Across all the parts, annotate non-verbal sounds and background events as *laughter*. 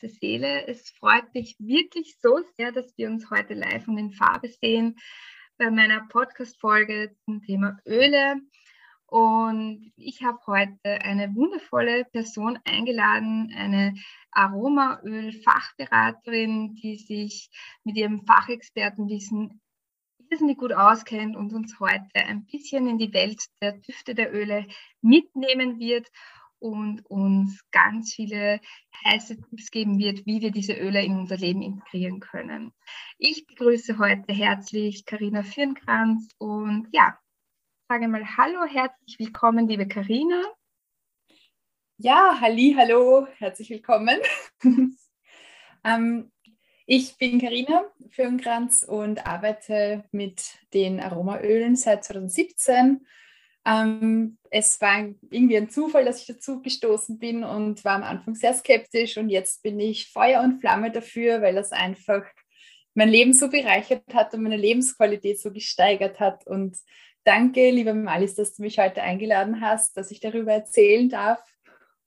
zauberhafte Seele. Es freut mich wirklich so sehr, dass wir uns heute live und in Farbe sehen bei meiner Podcast-Folge zum Thema Öle. Und ich habe heute eine wundervolle Person eingeladen, eine Aromaöl-Fachberaterin, die sich mit ihrem Fachexpertenwissen irrsinnig gut auskennt und uns heute ein bisschen in die Welt der Düfte der Öle mitnehmen wird und uns ganz viele heiße Tipps geben wird, wie wir diese Öle in unser Leben integrieren können. Ich begrüße heute herzlich Karina Firnkranz und ja, sage mal Hallo, herzlich willkommen, liebe Karina. Ja, halli, hallo, herzlich willkommen. *laughs* ähm, ich bin Karina Firnkranz und arbeite mit den Aromaölen seit 2017. Ähm, es war irgendwie ein Zufall, dass ich dazu gestoßen bin und war am Anfang sehr skeptisch und jetzt bin ich Feuer und Flamme dafür, weil das einfach mein Leben so bereichert hat und meine Lebensqualität so gesteigert hat und Danke, liebe Malis, dass du mich heute eingeladen hast, dass ich darüber erzählen darf.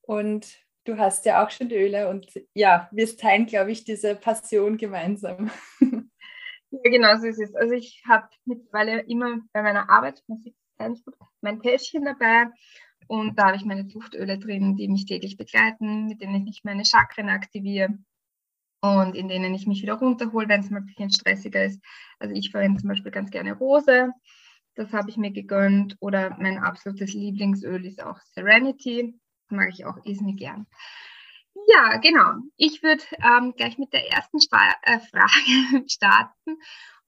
Und du hast ja auch schon Öle und ja, wir teilen, glaube ich, diese Passion gemeinsam. *laughs* Ja, genau so ist es. Also ich habe mittlerweile immer bei meiner Arbeit mein Täschchen dabei und da habe ich meine Duftöle drin, die mich täglich begleiten, mit denen ich meine Chakren aktiviere und in denen ich mich wieder runterhole, wenn es mal ein bisschen stressiger ist. Also ich verwende zum Beispiel ganz gerne Rose das habe ich mir gegönnt. Oder mein absolutes Lieblingsöl ist auch Serenity. Das mag ich auch irrsinnig gern. Ja, genau. Ich würde ähm, gleich mit der ersten Spa äh, Frage *laughs* starten.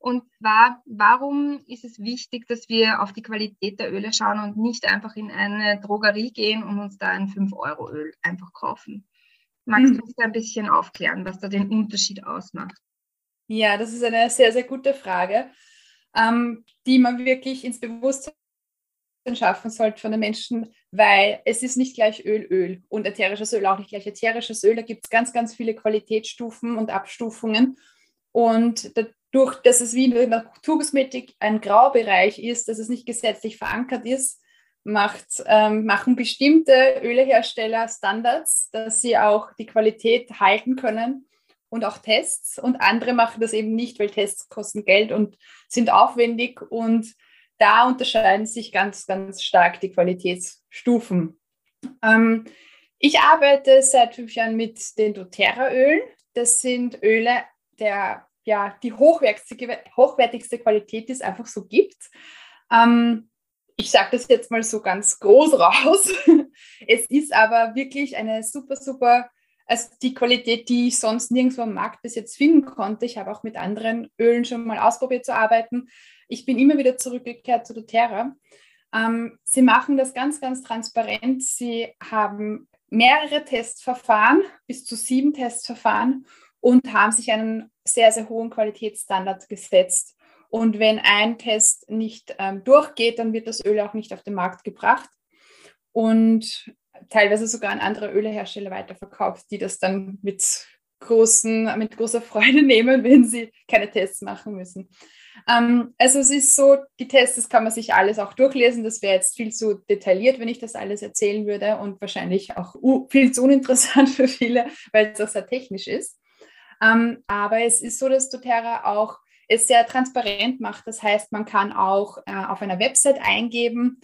Und zwar, warum ist es wichtig, dass wir auf die Qualität der Öle schauen und nicht einfach in eine Drogerie gehen und uns da ein 5-Euro-Öl einfach kaufen? Magst hm. du uns da ein bisschen aufklären, was da den Unterschied ausmacht? Ja, das ist eine sehr, sehr gute Frage ähm, die man wirklich ins Bewusstsein schaffen sollte von den Menschen, weil es ist nicht gleich Öl, Öl und ätherisches Öl auch nicht gleich ätherisches Öl. Da gibt es ganz, ganz viele Qualitätsstufen und Abstufungen. Und dadurch, dass es wie in der Naturkosmetik ein Graubereich ist, dass es nicht gesetzlich verankert ist, macht, ähm, machen bestimmte Ölehersteller Standards, dass sie auch die Qualität halten können und auch Tests und andere machen das eben nicht, weil Tests kosten Geld und sind aufwendig und da unterscheiden sich ganz, ganz stark die Qualitätsstufen. Ähm, ich arbeite seit fünf Jahren mit den doTERRA-Ölen. Das sind Öle, der ja die hochwertigste, hochwertigste Qualität, die es einfach so gibt. Ähm, ich sage das jetzt mal so ganz groß *laughs* raus. es ist aber wirklich eine super, super also die Qualität, die ich sonst nirgendwo am Markt bis jetzt finden konnte. Ich habe auch mit anderen Ölen schon mal ausprobiert zu arbeiten. Ich bin immer wieder zurückgekehrt zu doTERRA. Ähm, sie machen das ganz, ganz transparent. Sie haben mehrere Testverfahren, bis zu sieben Testverfahren und haben sich einen sehr, sehr hohen Qualitätsstandard gesetzt. Und wenn ein Test nicht ähm, durchgeht, dann wird das Öl auch nicht auf den Markt gebracht. Und teilweise sogar an andere Ölehersteller weiterverkauft, die das dann mit, großen, mit großer Freude *laughs* nehmen, wenn sie keine Tests machen müssen. Ähm, also es ist so, die Tests, das kann man sich alles auch durchlesen. Das wäre jetzt viel zu detailliert, wenn ich das alles erzählen würde und wahrscheinlich auch viel zu uninteressant *laughs* für viele, weil es auch sehr technisch ist. Ähm, aber es ist so, dass doTERRA auch es sehr transparent macht. Das heißt, man kann auch äh, auf einer Website eingeben,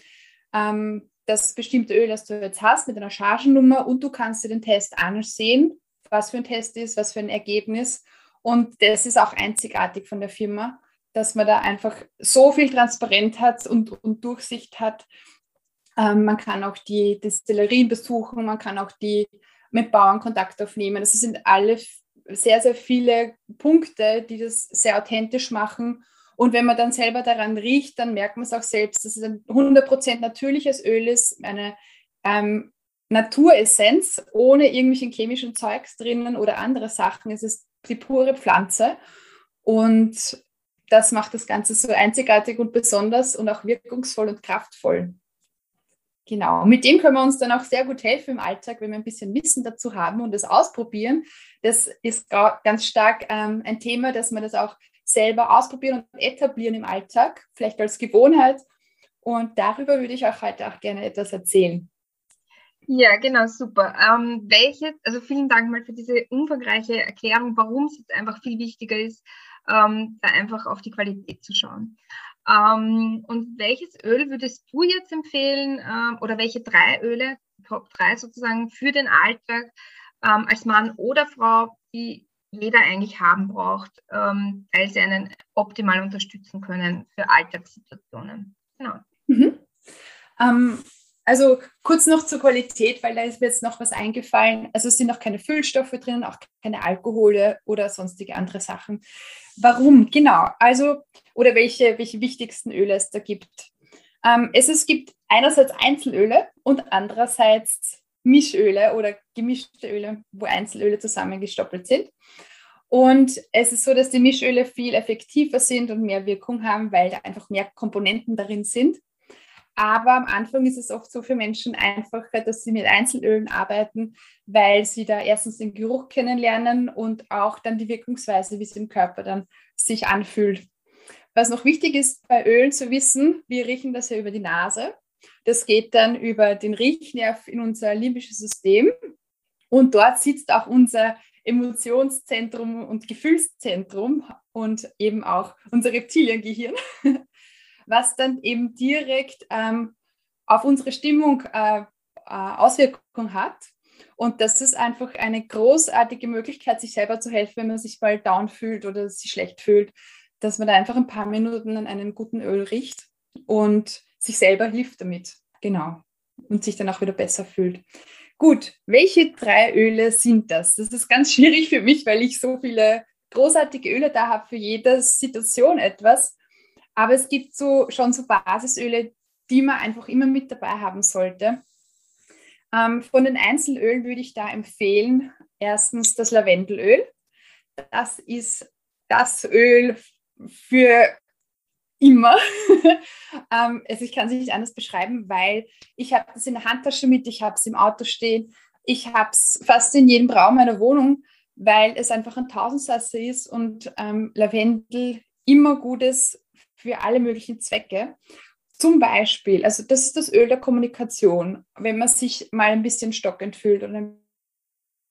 ähm, das bestimmte Öl, das du jetzt hast, mit einer Chargennummer und du kannst dir den Test ansehen, was für ein Test ist, was für ein Ergebnis. Und das ist auch einzigartig von der Firma, dass man da einfach so viel Transparenz hat und, und Durchsicht hat. Ähm, man kann auch die Destillerien besuchen, man kann auch die mit Bauern Kontakt aufnehmen. Das sind alle sehr, sehr viele Punkte, die das sehr authentisch machen und wenn man dann selber daran riecht, dann merkt man es auch selbst, dass es ein 100% natürliches Öl ist, eine ähm, Naturessenz ohne irgendwelchen chemischen Zeugs drinnen oder andere Sachen. Es ist die pure Pflanze und das macht das Ganze so einzigartig und besonders und auch wirkungsvoll und kraftvoll. Genau, mit dem können wir uns dann auch sehr gut helfen im Alltag, wenn wir ein bisschen Wissen dazu haben und das ausprobieren. Das ist ganz stark ähm, ein Thema, dass wir das auch selber ausprobieren und etablieren im Alltag, vielleicht als Gewohnheit. Und darüber würde ich auch heute auch gerne etwas erzählen. Ja, genau, super. Ähm, welche, also vielen Dank mal für diese umfangreiche Erklärung, warum es jetzt einfach viel wichtiger ist, ähm, da einfach auf die Qualität zu schauen. Ähm, und welches Öl würdest du jetzt empfehlen ähm, oder welche drei Öle, Top 3 sozusagen, für den Alltag ähm, als Mann oder Frau, die jeder eigentlich haben braucht, ähm, weil sie einen optimal unterstützen können für Alltagssituationen? Genau. Mhm. Also kurz noch zur Qualität, weil da ist mir jetzt noch was eingefallen. Also es sind noch keine Füllstoffe drin, auch keine Alkohole oder sonstige andere Sachen. Warum? Genau. Also, oder welche, welche wichtigsten Öle es da gibt. Ähm, es, es gibt einerseits Einzelöle und andererseits Mischöle oder gemischte Öle, wo Einzelöle zusammengestoppelt sind. Und es ist so, dass die Mischöle viel effektiver sind und mehr Wirkung haben, weil da einfach mehr Komponenten darin sind. Aber am Anfang ist es oft so für Menschen einfacher, dass sie mit Einzelölen arbeiten, weil sie da erstens den Geruch kennenlernen und auch dann die Wirkungsweise, wie es im Körper dann sich anfühlt. Was noch wichtig ist bei Ölen zu wissen, wir riechen das ja über die Nase. Das geht dann über den Riechnerv in unser limbisches System. Und dort sitzt auch unser Emotionszentrum und Gefühlszentrum und eben auch unser Reptiliengehirn. *laughs* was dann eben direkt ähm, auf unsere Stimmung äh, äh, Auswirkungen hat. Und das ist einfach eine großartige Möglichkeit, sich selber zu helfen, wenn man sich mal down fühlt oder sich schlecht fühlt, dass man da einfach ein paar Minuten an einem guten Öl riecht und sich selber hilft damit. Genau. Und sich dann auch wieder besser fühlt. Gut, welche drei Öle sind das? Das ist ganz schwierig für mich, weil ich so viele großartige Öle da habe, für jede Situation etwas. Aber es gibt so schon so Basisöle, die man einfach immer mit dabei haben sollte. Ähm, von den Einzelölen würde ich da empfehlen, erstens das Lavendelöl. Das ist das Öl für immer. *laughs* ähm, also ich kann es nicht anders beschreiben, weil ich habe das in der Handtasche mit, ich habe es im Auto stehen, ich habe es fast in jedem Raum meiner Wohnung, weil es einfach ein Tausendsasser ist und ähm, Lavendel immer gutes für alle möglichen Zwecke. Zum Beispiel, also das ist das Öl der Kommunikation. Wenn man sich mal ein bisschen stockend fühlt oder ein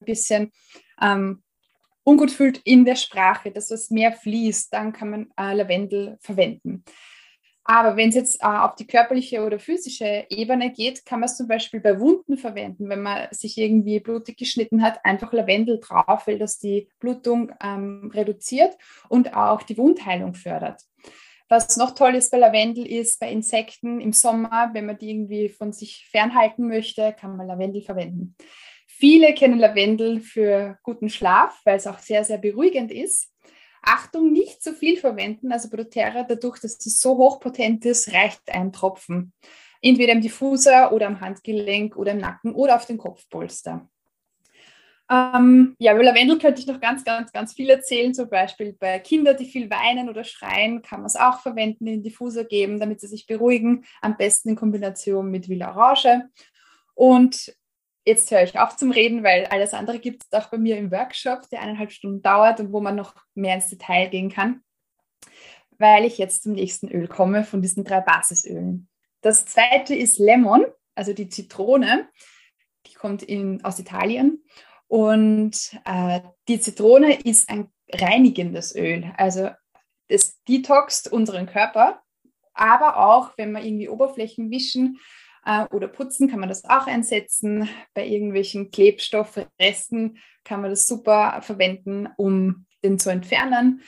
bisschen ähm, ungut fühlt in der Sprache, dass es mehr fließt, dann kann man äh, Lavendel verwenden. Aber wenn es jetzt äh, auf die körperliche oder physische Ebene geht, kann man es zum Beispiel bei Wunden verwenden. Wenn man sich irgendwie blutig geschnitten hat, einfach Lavendel drauf, weil das die Blutung ähm, reduziert und auch die Wundheilung fördert. Was noch toll ist bei Lavendel ist, bei Insekten im Sommer, wenn man die irgendwie von sich fernhalten möchte, kann man Lavendel verwenden. Viele kennen Lavendel für guten Schlaf, weil es auch sehr, sehr beruhigend ist. Achtung, nicht zu viel verwenden. Also Proterra, dadurch, dass es so hochpotent ist, reicht ein Tropfen. Entweder im Diffuser oder am Handgelenk oder im Nacken oder auf den Kopfpolster. Ähm, ja, über Lavendel könnte ich noch ganz, ganz, ganz viel erzählen. Zum Beispiel bei Kindern, die viel weinen oder schreien, kann man es auch verwenden, in den Diffuser geben, damit sie sich beruhigen. Am besten in Kombination mit Villa Orange. Und jetzt höre ich auf zum Reden, weil alles andere gibt es auch bei mir im Workshop, der eineinhalb Stunden dauert und wo man noch mehr ins Detail gehen kann, weil ich jetzt zum nächsten Öl komme von diesen drei Basisölen. Das zweite ist Lemon, also die Zitrone. Die kommt in, aus Italien und äh, die Zitrone ist ein reinigendes Öl. Also es detoxt unseren Körper, aber auch, wenn wir irgendwie Oberflächen wischen äh, oder putzen, kann man das auch einsetzen. Bei irgendwelchen Klebstoffresten kann man das super verwenden, um den zu entfernen.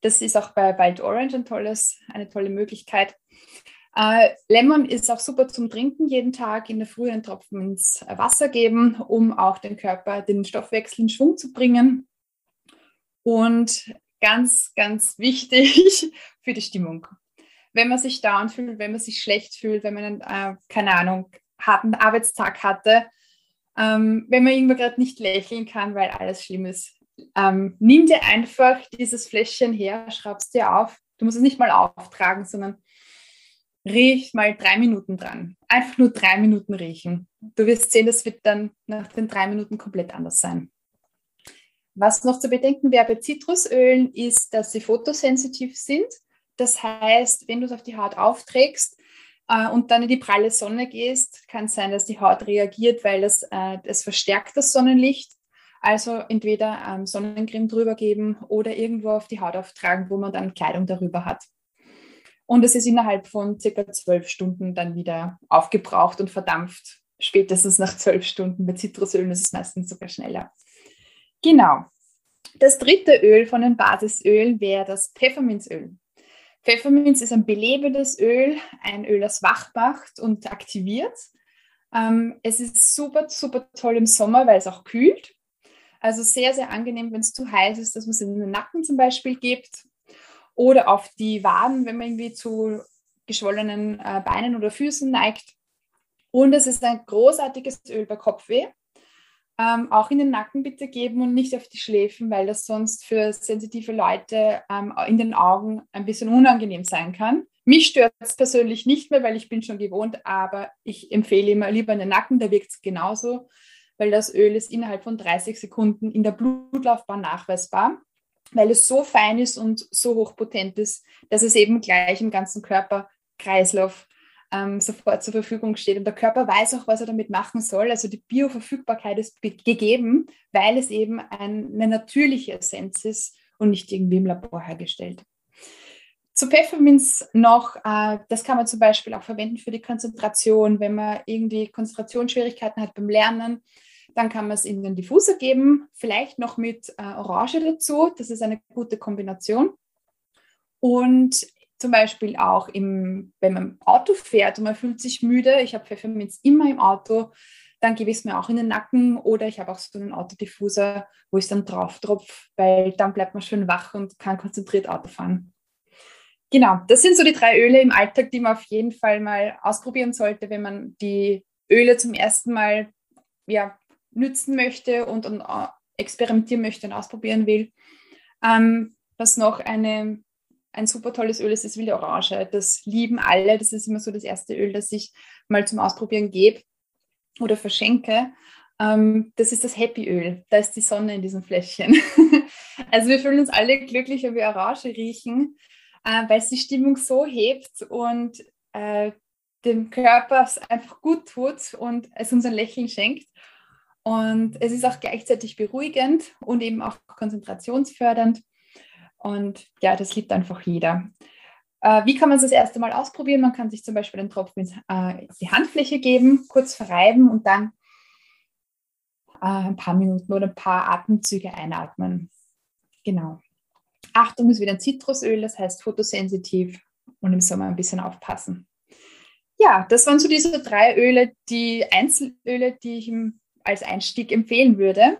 Das ist auch bei Wild Orange ein tolles, eine tolle Möglichkeit. Äh, Lemon ist auch super zum Trinken, jeden Tag in der Früh einen Tropfen ins Wasser geben, um auch den Körper, den Stoffwechsel in Schwung zu bringen. Und ganz, ganz wichtig *laughs* für die Stimmung. Wenn man sich down fühlt, wenn man sich schlecht fühlt, wenn man äh, keine Ahnung, harten Arbeitstag hatte, ähm, wenn man irgendwo gerade nicht lächeln kann, weil alles schlimm ist, ähm, nimm dir einfach dieses Fläschchen her, schraubst dir auf. Du musst es nicht mal auftragen, sondern riech mal drei Minuten dran. Einfach nur drei Minuten riechen. Du wirst sehen, das wird dann nach den drei Minuten komplett anders sein. Was noch zu bedenken wäre bei Zitrusölen ist, dass sie fotosensitiv sind. Das heißt, wenn du es auf die Haut aufträgst äh, und dann in die pralle Sonne gehst, kann es sein, dass die Haut reagiert, weil das, äh, das verstärkt das Sonnenlicht. Also entweder ähm, Sonnencreme drüber geben oder irgendwo auf die Haut auftragen, wo man dann Kleidung darüber hat. Und es ist innerhalb von circa zwölf Stunden dann wieder aufgebraucht und verdampft. Spätestens nach zwölf Stunden. Bei Zitrusölen ist es meistens sogar schneller. Genau. Das dritte Öl von den Basisölen wäre das Pfefferminzöl. Pfefferminz ist ein belebendes Öl, ein Öl, das wach macht und aktiviert. Ähm, es ist super, super toll im Sommer, weil es auch kühlt. Also sehr, sehr angenehm, wenn es zu heiß ist, dass man es in den Nacken zum Beispiel gibt oder auf die Waden, wenn man irgendwie zu geschwollenen äh, Beinen oder Füßen neigt. Und es ist ein großartiges Öl bei Kopfweh ähm, auch in den Nacken bitte geben und nicht auf die Schläfen, weil das sonst für sensitive Leute ähm, in den Augen ein bisschen unangenehm sein kann. Mich stört es persönlich nicht mehr, weil ich bin schon gewohnt, aber ich empfehle immer lieber in den Nacken, da wirkt es genauso, weil das Öl ist innerhalb von 30 Sekunden in der Blutlaufbahn nachweisbar, weil es so fein ist und so hochpotent ist, dass es eben gleich im ganzen Körperkreislauf ähm, sofort zur Verfügung steht. Und der Körper weiß auch, was er damit machen soll. Also die Bioverfügbarkeit ist gegeben, weil es eben eine natürliche Essenz ist und nicht irgendwie im Labor hergestellt. Zu Pfefferminz noch, äh, das kann man zum Beispiel auch verwenden für die Konzentration, wenn man irgendwie Konzentrationsschwierigkeiten hat beim Lernen. Dann kann man es in den Diffuser geben, vielleicht noch mit äh, Orange dazu. Das ist eine gute Kombination. Und zum Beispiel auch im, wenn man Auto fährt und man fühlt sich müde, ich habe Pfefferminz immer im Auto, dann gebe ich es mir auch in den Nacken oder ich habe auch so einen Autodiffuser, wo ich es dann drauf tropfe, weil dann bleibt man schön wach und kann konzentriert Auto fahren. Genau, das sind so die drei Öle im Alltag, die man auf jeden Fall mal ausprobieren sollte, wenn man die Öle zum ersten Mal ja, nützen möchte und, und äh, experimentieren möchte und ausprobieren will. Ähm, was noch eine ein super tolles Öl ist das wilde Orange. Das lieben alle. Das ist immer so das erste Öl, das ich mal zum Ausprobieren gebe oder verschenke. Ähm, das ist das Happy Öl. Da ist die Sonne in diesem Fläschchen. *laughs* also wir fühlen uns alle glücklich, wenn wir Orange riechen, äh, weil es die Stimmung so hebt und äh, dem Körper einfach gut tut und es uns ein Lächeln schenkt. Und es ist auch gleichzeitig beruhigend und eben auch konzentrationsfördernd. Und ja, das liebt einfach jeder. Äh, wie kann man es das erste Mal ausprobieren? Man kann sich zum Beispiel den Tropfen ins, äh, die Handfläche geben, kurz verreiben und dann äh, ein paar Minuten oder ein paar Atemzüge einatmen. Genau. Achtung ist wieder ein Zitrusöl, das heißt fotosensitiv und im Sommer ein bisschen aufpassen. Ja, das waren so diese drei Öle, die Einzelöle, die ich als Einstieg empfehlen würde.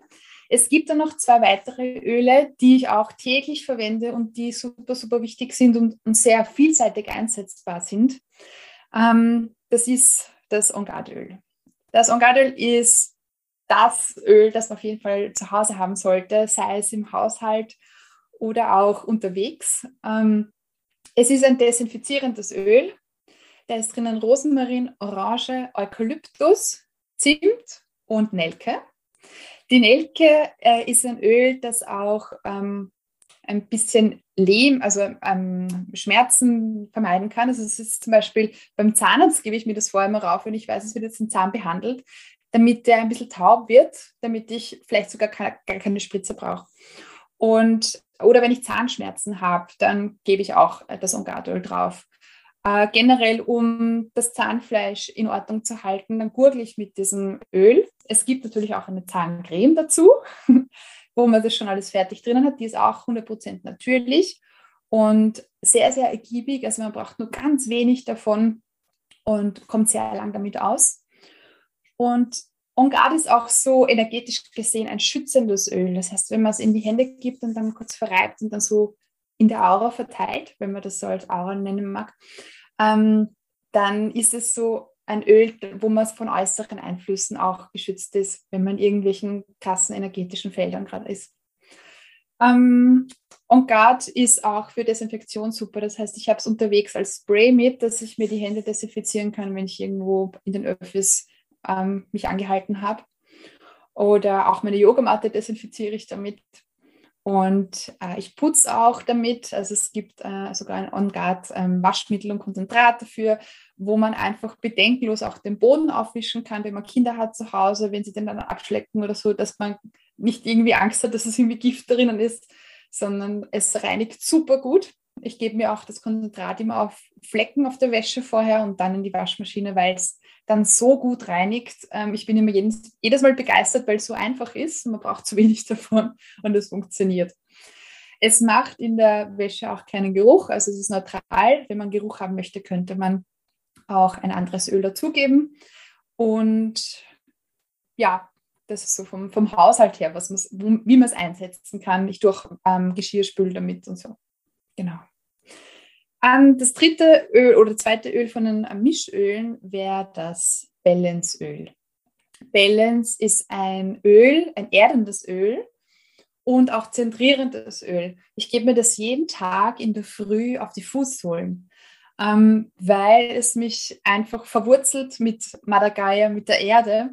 Es gibt dann noch zwei weitere Öle, die ich auch täglich verwende und die super, super wichtig sind und, und sehr vielseitig einsetzbar sind. Ähm, das ist das Ongardöl. Das Ongardöl ist das Öl, das man auf jeden Fall zu Hause haben sollte, sei es im Haushalt oder auch unterwegs. Ähm, es ist ein desinfizierendes Öl. Da ist drinnen Rosmarin, Orange, Eukalyptus, Zimt und Nelke. Die Nelke äh, ist ein Öl, das auch ähm, ein bisschen Lehm, also ähm, Schmerzen vermeiden kann. Also es ist zum Beispiel beim Zahnarzt gebe ich mir das vorher mal rauf, wenn ich weiß, es wird jetzt ein Zahn behandelt, damit der ein bisschen taub wird, damit ich vielleicht sogar keine, gar keine Spritze brauche. Und oder wenn ich Zahnschmerzen habe, dann gebe ich auch das Ongardöl drauf. Äh, generell, um das Zahnfleisch in Ordnung zu halten, dann gurgle ich mit diesem Öl. Es gibt natürlich auch eine Zahncreme dazu, *laughs* wo man das schon alles fertig drinnen hat. Die ist auch 100% natürlich und sehr, sehr ergiebig. Also man braucht nur ganz wenig davon und kommt sehr lang damit aus. Und On Guard ist auch so energetisch gesehen ein schützendes Öl. Das heißt, wenn man es in die Hände gibt und dann kurz verreibt und dann so in der Aura verteilt, wenn man das so als Aura nennen mag, ähm, dann ist es so ein Öl, wo man von äußeren Einflüssen auch geschützt ist, wenn man in irgendwelchen krassen energetischen Feldern gerade ist. Ähm, On Guard ist auch für Desinfektion super. Das heißt, ich habe es unterwegs als Spray mit, dass ich mir die Hände desinfizieren kann, wenn ich irgendwo in den Öffis ähm, mich angehalten habe. Oder auch meine Yogamatte desinfiziere ich damit. Und äh, ich putze auch damit. Also es gibt äh, sogar ein On-Guard ähm, Waschmittel und Konzentrat dafür, wo man einfach bedenkenlos auch den Boden aufwischen kann, wenn man Kinder hat zu Hause, wenn sie den dann abschlecken oder so, dass man nicht irgendwie Angst hat, dass es irgendwie Gift drinnen ist, sondern es reinigt super gut. Ich gebe mir auch das Konzentrat immer auf Flecken auf der Wäsche vorher und dann in die Waschmaschine, weil es dann so gut reinigt. Ähm, ich bin immer jedes, jedes Mal begeistert, weil es so einfach ist. Man braucht zu wenig *laughs* davon und es funktioniert. Es macht in der Wäsche auch keinen Geruch, also es ist neutral. Wenn man Geruch haben möchte, könnte man auch ein anderes Öl dazugeben. Und ja, das ist so vom, vom Haushalt her, was wie man es einsetzen kann. Ich durch ähm, Geschirrspül damit und so. Genau. Um, das dritte Öl oder zweite Öl von den Mischölen wäre das Balanceöl. Balance ist ein Öl, ein erdendes Öl und auch zentrierendes Öl. Ich gebe mir das jeden Tag in der Früh auf die Fußsohlen, ähm, weil es mich einfach verwurzelt mit Madagaya, mit der Erde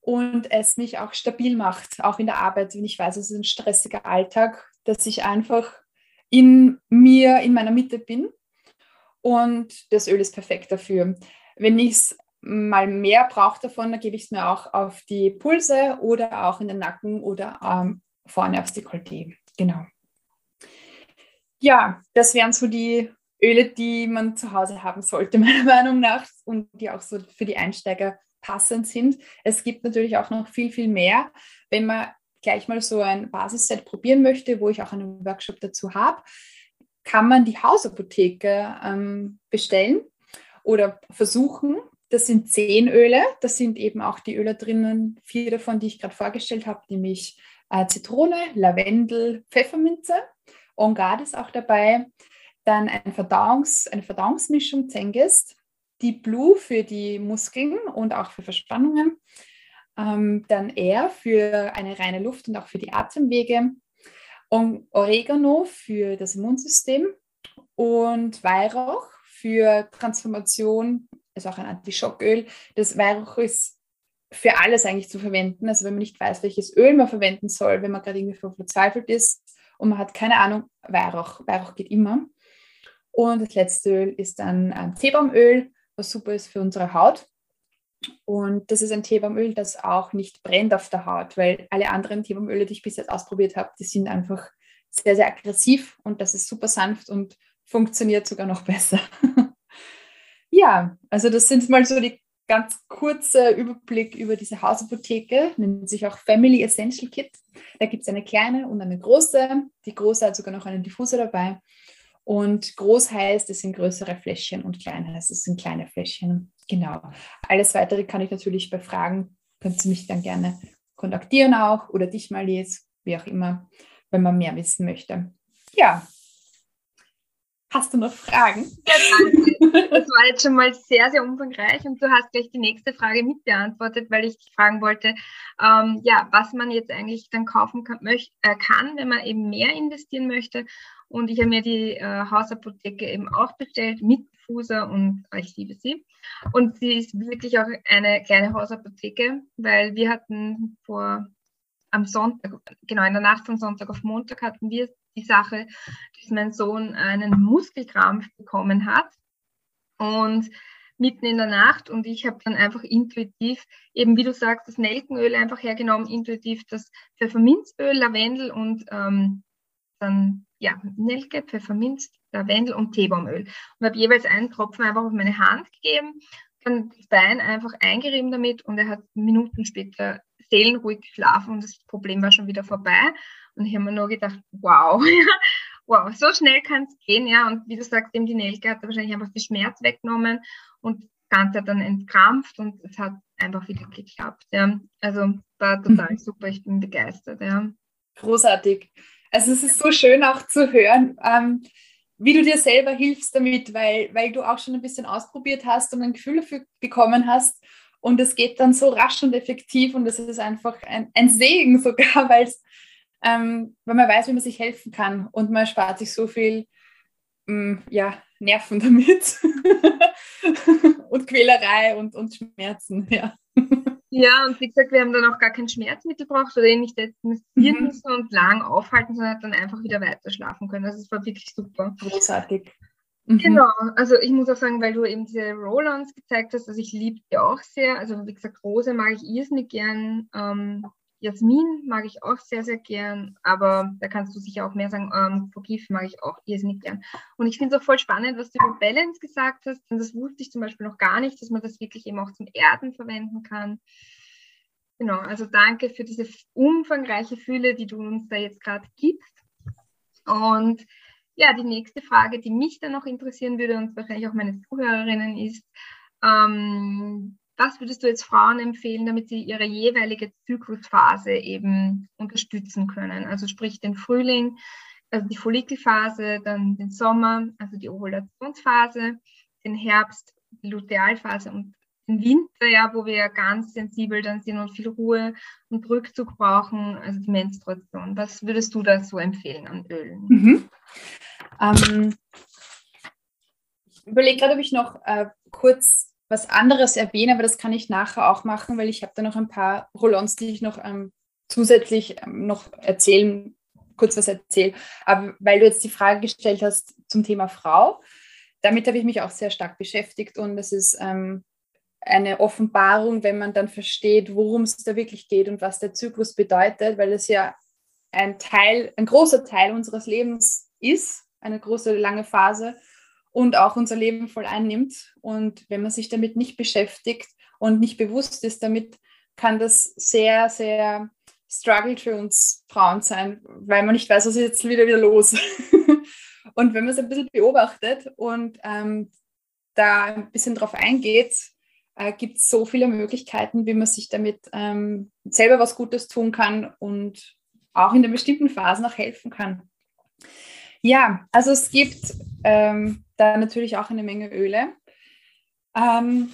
und es mich auch stabil macht, auch in der Arbeit, wenn ich weiß, es ist ein stressiger Alltag, dass ich einfach in mir, in meiner Mitte bin und das Öl ist perfekt dafür. Wenn ich es mal mehr brauche davon, dann gebe ich es mir auch auf die Pulse oder auch in den Nacken oder ähm, vorne aufs Dekolleté. Genau. Ja, das wären so die Öle, die man zu Hause haben sollte, *laughs* meiner Meinung nach, und die auch so für die Einsteiger passend sind. Es gibt natürlich auch noch viel, viel mehr. Wenn man gleich mal so ein Basisset probieren möchte, wo ich auch einen Workshop dazu habe, kann man die Hausapotheke ähm, bestellen oder versuchen. Das sind zehn Öle, das sind eben auch die Öle drinnen, vier davon, die ich gerade vorgestellt habe, nämlich äh, Zitrone, Lavendel, Pfefferminze, On Guard ist auch dabei, dann ein Verdauungs-, eine Verdauungsmischung Zengest, die Blue für die Muskeln und auch für Verspannungen, ähm, dann Air für eine reine Luft und auch für die Atemwege, Oregano für das Immunsystem und Weihrauch für Transformation, ist auch ein Antischocköl. Das Weihrauch ist für alles eigentlich zu verwenden. Also wenn man nicht weiß, welches Öl man verwenden soll, wenn man gerade irgendwie verzweifelt ist und man hat keine Ahnung, Weihrauch. Weihrauch geht immer. Und das letzte Öl ist dann ähm, Teebaumöl, was super ist für unsere Haut. Und das ist ein Teebaumöl, das auch nicht brennt auf der Haut, weil alle anderen Teebaumöle, die ich bis jetzt ausprobiert habe, die sind einfach sehr, sehr aggressiv und das ist super sanft und funktioniert sogar noch *laughs* besser. ja, also das sind mal so die ganz kurze Überblick über diese Hausapotheke, nennt sich auch Family Essential Kit. Da gibt es eine kleine und eine große. Die große hat sogar noch einen Diffuser dabei. Und groß heißt, es sind größere Fläschchen und klein heißt, es sind kleine Fläschchen. Genau. Alles weitere kann ich natürlich bei Fragen, könnt ihr mich dann gerne kontaktieren auch oder dich mal lesen, wie auch immer, wenn man mehr wissen möchte. Ja. Hast du noch Fragen? Ja. Das war jetzt schon mal sehr, sehr umfangreich und du hast gleich die nächste Frage mit beantwortet, weil ich dich fragen wollte, ähm, ja, was man jetzt eigentlich dann kaufen kann, äh, kann, wenn man eben mehr investieren möchte. Und ich habe mir die äh, Hausapotheke eben auch bestellt mit Fuser und ich liebe sie. Und sie ist wirklich auch eine kleine Hausapotheke, weil wir hatten vor am Sonntag, genau in der Nacht von Sonntag auf Montag hatten wir die Sache, dass mein Sohn einen Muskelkrampf bekommen hat und mitten in der Nacht und ich habe dann einfach intuitiv, eben wie du sagst, das Nelkenöl einfach hergenommen, intuitiv das Pfefferminzöl, Lavendel und ähm, dann ja, Nelke, Pfefferminz, Lavendel und Teebaumöl. Und habe jeweils einen Tropfen einfach auf meine Hand gegeben, dann das Bein einfach eingerieben damit und er hat Minuten später seelenruhig geschlafen und das Problem war schon wieder vorbei. Und ich habe mir nur gedacht, wow, *laughs* wow, so schnell kann es gehen, ja. Und wie du sagst, eben die Nelke hat wahrscheinlich einfach den Schmerz weggenommen und das Ganze hat dann entkrampft und es hat einfach wieder geklappt, ja. Also war total mhm. super, ich bin begeistert, ja. Großartig. Also es ist so schön auch zu hören, ähm, wie du dir selber hilfst damit, weil, weil du auch schon ein bisschen ausprobiert hast und ein Gefühl dafür bekommen hast. Und es geht dann so rasch und effektiv und es ist einfach ein, ein Segen *laughs* sogar, weil ähm, weil man weiß, wie man sich helfen kann und man spart sich so viel ähm, ja, Nerven *laughs* damit *laughs* und Quälerei und, und Schmerzen. Ja. Ja, und wie gesagt, wir haben dann auch gar kein Schmerzmittel braucht oder ihn nicht missieren mhm. müssen und lang aufhalten, sondern dann einfach wieder weiter schlafen können. Also es war wirklich super. Großartig. Mhm. Genau, also ich muss auch sagen, weil du eben diese Roll-Ons gezeigt hast, also ich liebe die auch sehr. Also wie gesagt, Rose mag ich irrsinnig gern. Ähm, Jasmin mag ich auch sehr, sehr gern, aber da kannst du sicher auch mehr sagen. Ähm, Fogif mag ich auch irrsinnig gern. Und ich finde es auch voll spannend, was du über Balance gesagt hast, denn das wusste ich zum Beispiel noch gar nicht, dass man das wirklich eben auch zum Erden verwenden kann. Genau, also danke für diese umfangreiche Fülle, die du uns da jetzt gerade gibst. Und ja, die nächste Frage, die mich dann noch interessieren würde und wahrscheinlich auch meine Zuhörerinnen ist, ähm, was würdest du jetzt Frauen empfehlen, damit sie ihre jeweilige Zyklusphase eben unterstützen können? Also sprich den Frühling, also die Follikelphase, dann den Sommer, also die Ovulationsphase, den Herbst, die Lutealphase und den Winter, ja, wo wir ganz sensibel dann sind und viel Ruhe und Rückzug brauchen, also die Menstruation. Was würdest du da so empfehlen an Ölen? Mhm. Ähm, ich überlege gerade, ob ich noch äh, kurz was anderes erwähne, aber das kann ich nachher auch machen, weil ich habe da noch ein paar Rollons, die ich noch ähm, zusätzlich ähm, noch erzählen, kurz was erzähle. Aber weil du jetzt die Frage gestellt hast zum Thema Frau, damit habe ich mich auch sehr stark beschäftigt und es ist ähm, eine Offenbarung, wenn man dann versteht, worum es da wirklich geht und was der Zyklus bedeutet, weil es ja ein Teil, ein großer Teil unseres Lebens ist, eine große lange Phase und auch unser Leben voll einnimmt. Und wenn man sich damit nicht beschäftigt und nicht bewusst ist damit, kann das sehr, sehr struggle für uns Frauen sein, weil man nicht weiß, was ist jetzt wieder wieder los. *laughs* und wenn man es ein bisschen beobachtet und ähm, da ein bisschen drauf eingeht, äh, gibt es so viele Möglichkeiten, wie man sich damit ähm, selber was Gutes tun kann und auch in den bestimmten Phasen auch helfen kann. Ja, also es gibt ähm, da natürlich auch eine Menge Öle ähm,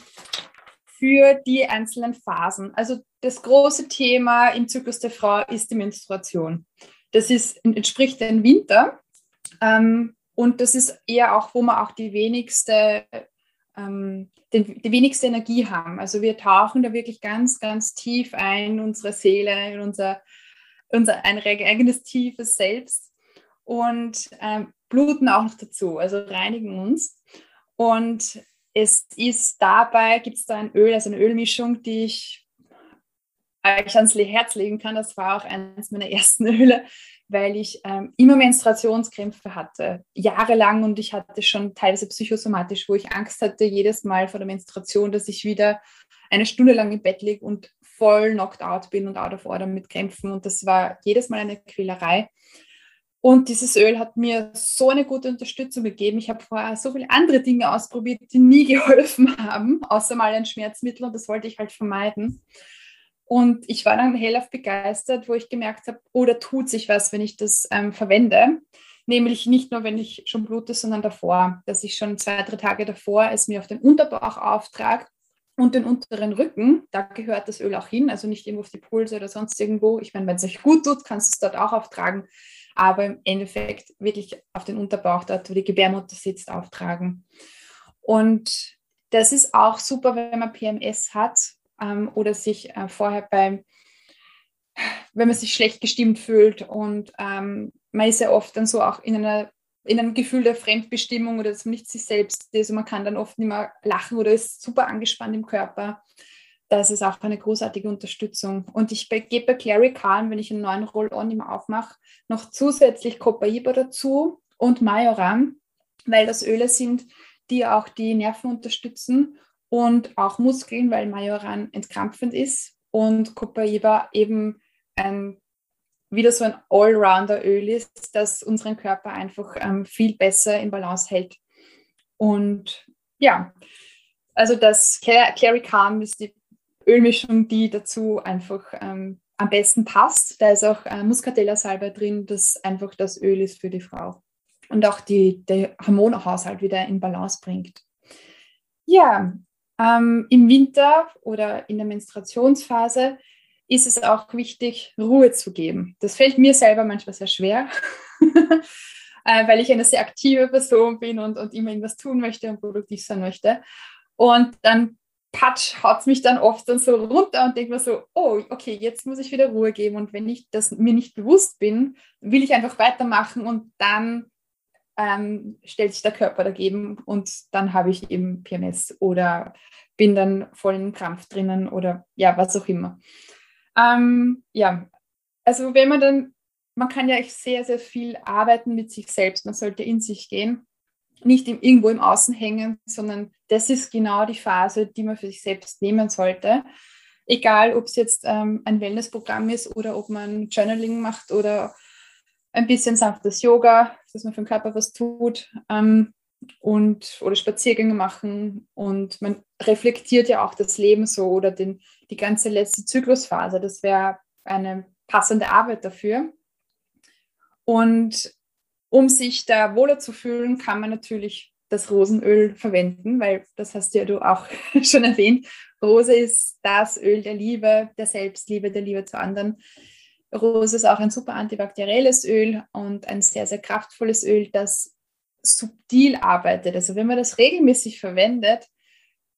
für die einzelnen Phasen. Also das große Thema im Zyklus der Frau ist die Menstruation. Das ist, entspricht dem Winter ähm, und das ist eher auch, wo wir auch die wenigste, ähm, den, die wenigste Energie haben. Also wir tauchen da wirklich ganz, ganz tief ein in unsere Seele, in unser, unser ein eigenes tiefes Selbst und ähm, bluten auch noch dazu, also reinigen uns. Und es ist dabei, gibt es da ein Öl, also eine Ölmischung, die ich euch ans Herz legen kann. Das war auch eines meiner *laughs* ersten Öle, weil ich ähm, immer Menstruationskrämpfe hatte, jahrelang und ich hatte schon teilweise psychosomatisch, wo ich Angst hatte, jedes Mal vor der Menstruation, dass ich wieder eine Stunde lang im Bett liege und voll knocked out bin und out of order mit Krämpfen und das war jedes Mal eine Quälerei. Und dieses Öl hat mir so eine gute Unterstützung gegeben. Ich habe vorher so viele andere Dinge ausprobiert, die nie *laughs* geholfen haben, außer mal ein Schmerzmittel und das wollte ich halt vermeiden. Und ich war dann hellauf begeistert, wo ich gemerkt habe, oh, da tut sich was, wenn ich das ähm, verwende. Nämlich nicht nur, wenn ich schon blute, sondern davor, dass ich schon zwei, drei Tage davor es mir auf den Unterbauch auftrage und den unteren Rücken. Da gehört das Öl auch hin, also nicht irgendwo auf die Pulse oder sonst irgendwo. Ich meine, wenn es euch gut tut, kannst du es dort auch auftragen aber im Endeffekt wirklich auf den Unterbauch, dort wo die Gebärmutter sitzt, auftragen. Und das ist auch super, wenn man PMS hat ähm, oder sich äh, vorher beim, wenn man sich schlecht gestimmt fühlt und ähm, man ist ja oft dann so auch in einer in einem Gefühl der Fremdbestimmung oder dass man nicht sich selbst ist und man kann dann oft nicht mehr lachen oder ist super angespannt im Körper das ist auch eine großartige Unterstützung. Und ich gebe bei Clary Kahn, wenn ich einen neuen Roll-On immer aufmache, noch zusätzlich Copaiba dazu und Majoran, weil das Öle sind, die auch die Nerven unterstützen und auch Muskeln, weil Majoran entkrampfend ist und Copaiba eben ein wieder so ein Allrounder-Öl ist, das unseren Körper einfach ähm, viel besser in Balance hält. Und ja, also das Clary Calm ist die Ölmischung, die dazu einfach ähm, am besten passt. Da ist auch äh, Muscatella-Salbe drin, das einfach das Öl ist für die Frau und auch die, der Hormonhaushalt wieder in Balance bringt. Ja, ähm, im Winter oder in der Menstruationsphase ist es auch wichtig, Ruhe zu geben. Das fällt mir selber manchmal sehr schwer, *laughs* äh, weil ich eine sehr aktive Person bin und, und immer irgendwas tun möchte und produktiv sein möchte. Und dann patsch, haut es mich dann oft dann so runter und denke mir so, oh, okay, jetzt muss ich wieder Ruhe geben. Und wenn ich das mir nicht bewusst bin, will ich einfach weitermachen und dann ähm, stellt sich der Körper dagegen und dann habe ich eben PMS oder bin dann voll im Krampf drinnen oder ja, was auch immer. Ähm, ja, also wenn man dann, man kann ja sehr, sehr viel arbeiten mit sich selbst, man sollte in sich gehen, nicht im, irgendwo im Außen hängen, sondern das ist genau die Phase, die man für sich selbst nehmen sollte. Egal, ob es jetzt ähm, ein Wellnessprogramm ist oder ob man Journaling macht oder ein bisschen sanftes Yoga, dass man für den Körper was tut. Ähm, und oder Spaziergänge machen und man reflektiert ja auch das Leben so oder den, die ganze letzte Zyklusphase. Das wäre eine passende Arbeit dafür. Und um sich da wohler zu fühlen, kann man natürlich das Rosenöl verwenden, weil das hast ja du auch *laughs* schon erwähnt. Rose ist das Öl der Liebe, der Selbstliebe, der Liebe zu anderen. Rose ist auch ein super antibakterielles Öl und ein sehr, sehr kraftvolles Öl, das subtil arbeitet. Also wenn man das regelmäßig verwendet,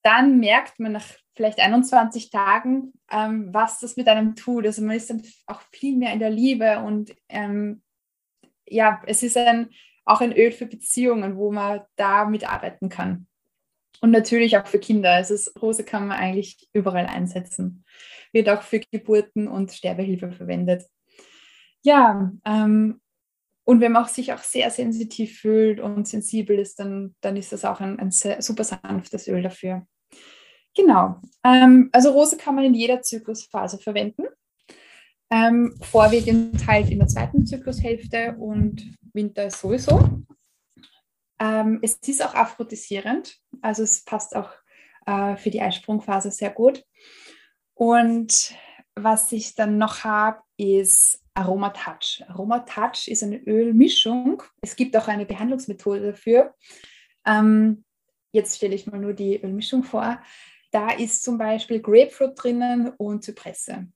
dann merkt man nach vielleicht 21 Tagen, ähm, was das mit einem tut. Also man ist dann auch viel mehr in der Liebe und ähm, ja, es ist ein, auch ein Öl für Beziehungen, wo man da mitarbeiten kann. Und natürlich auch für Kinder. Also Rose kann man eigentlich überall einsetzen. Wird auch für Geburten und Sterbehilfe verwendet. Ja, ähm, und wenn man auch sich auch sehr sensitiv fühlt und sensibel ist, dann, dann ist das auch ein, ein sehr, super sanftes Öl dafür. Genau. Ähm, also Rose kann man in jeder Zyklusphase verwenden. Ähm, vorwiegend halt in der zweiten Zyklushälfte und Winter sowieso. Ähm, es ist auch aphrodisierend, also es passt auch äh, für die Eisprungphase sehr gut. Und was ich dann noch habe, ist Aroma Touch. Aroma Touch ist eine Ölmischung. Es gibt auch eine Behandlungsmethode dafür. Ähm, jetzt stelle ich mal nur die Ölmischung vor. Da ist zum Beispiel Grapefruit drinnen und Zypresse.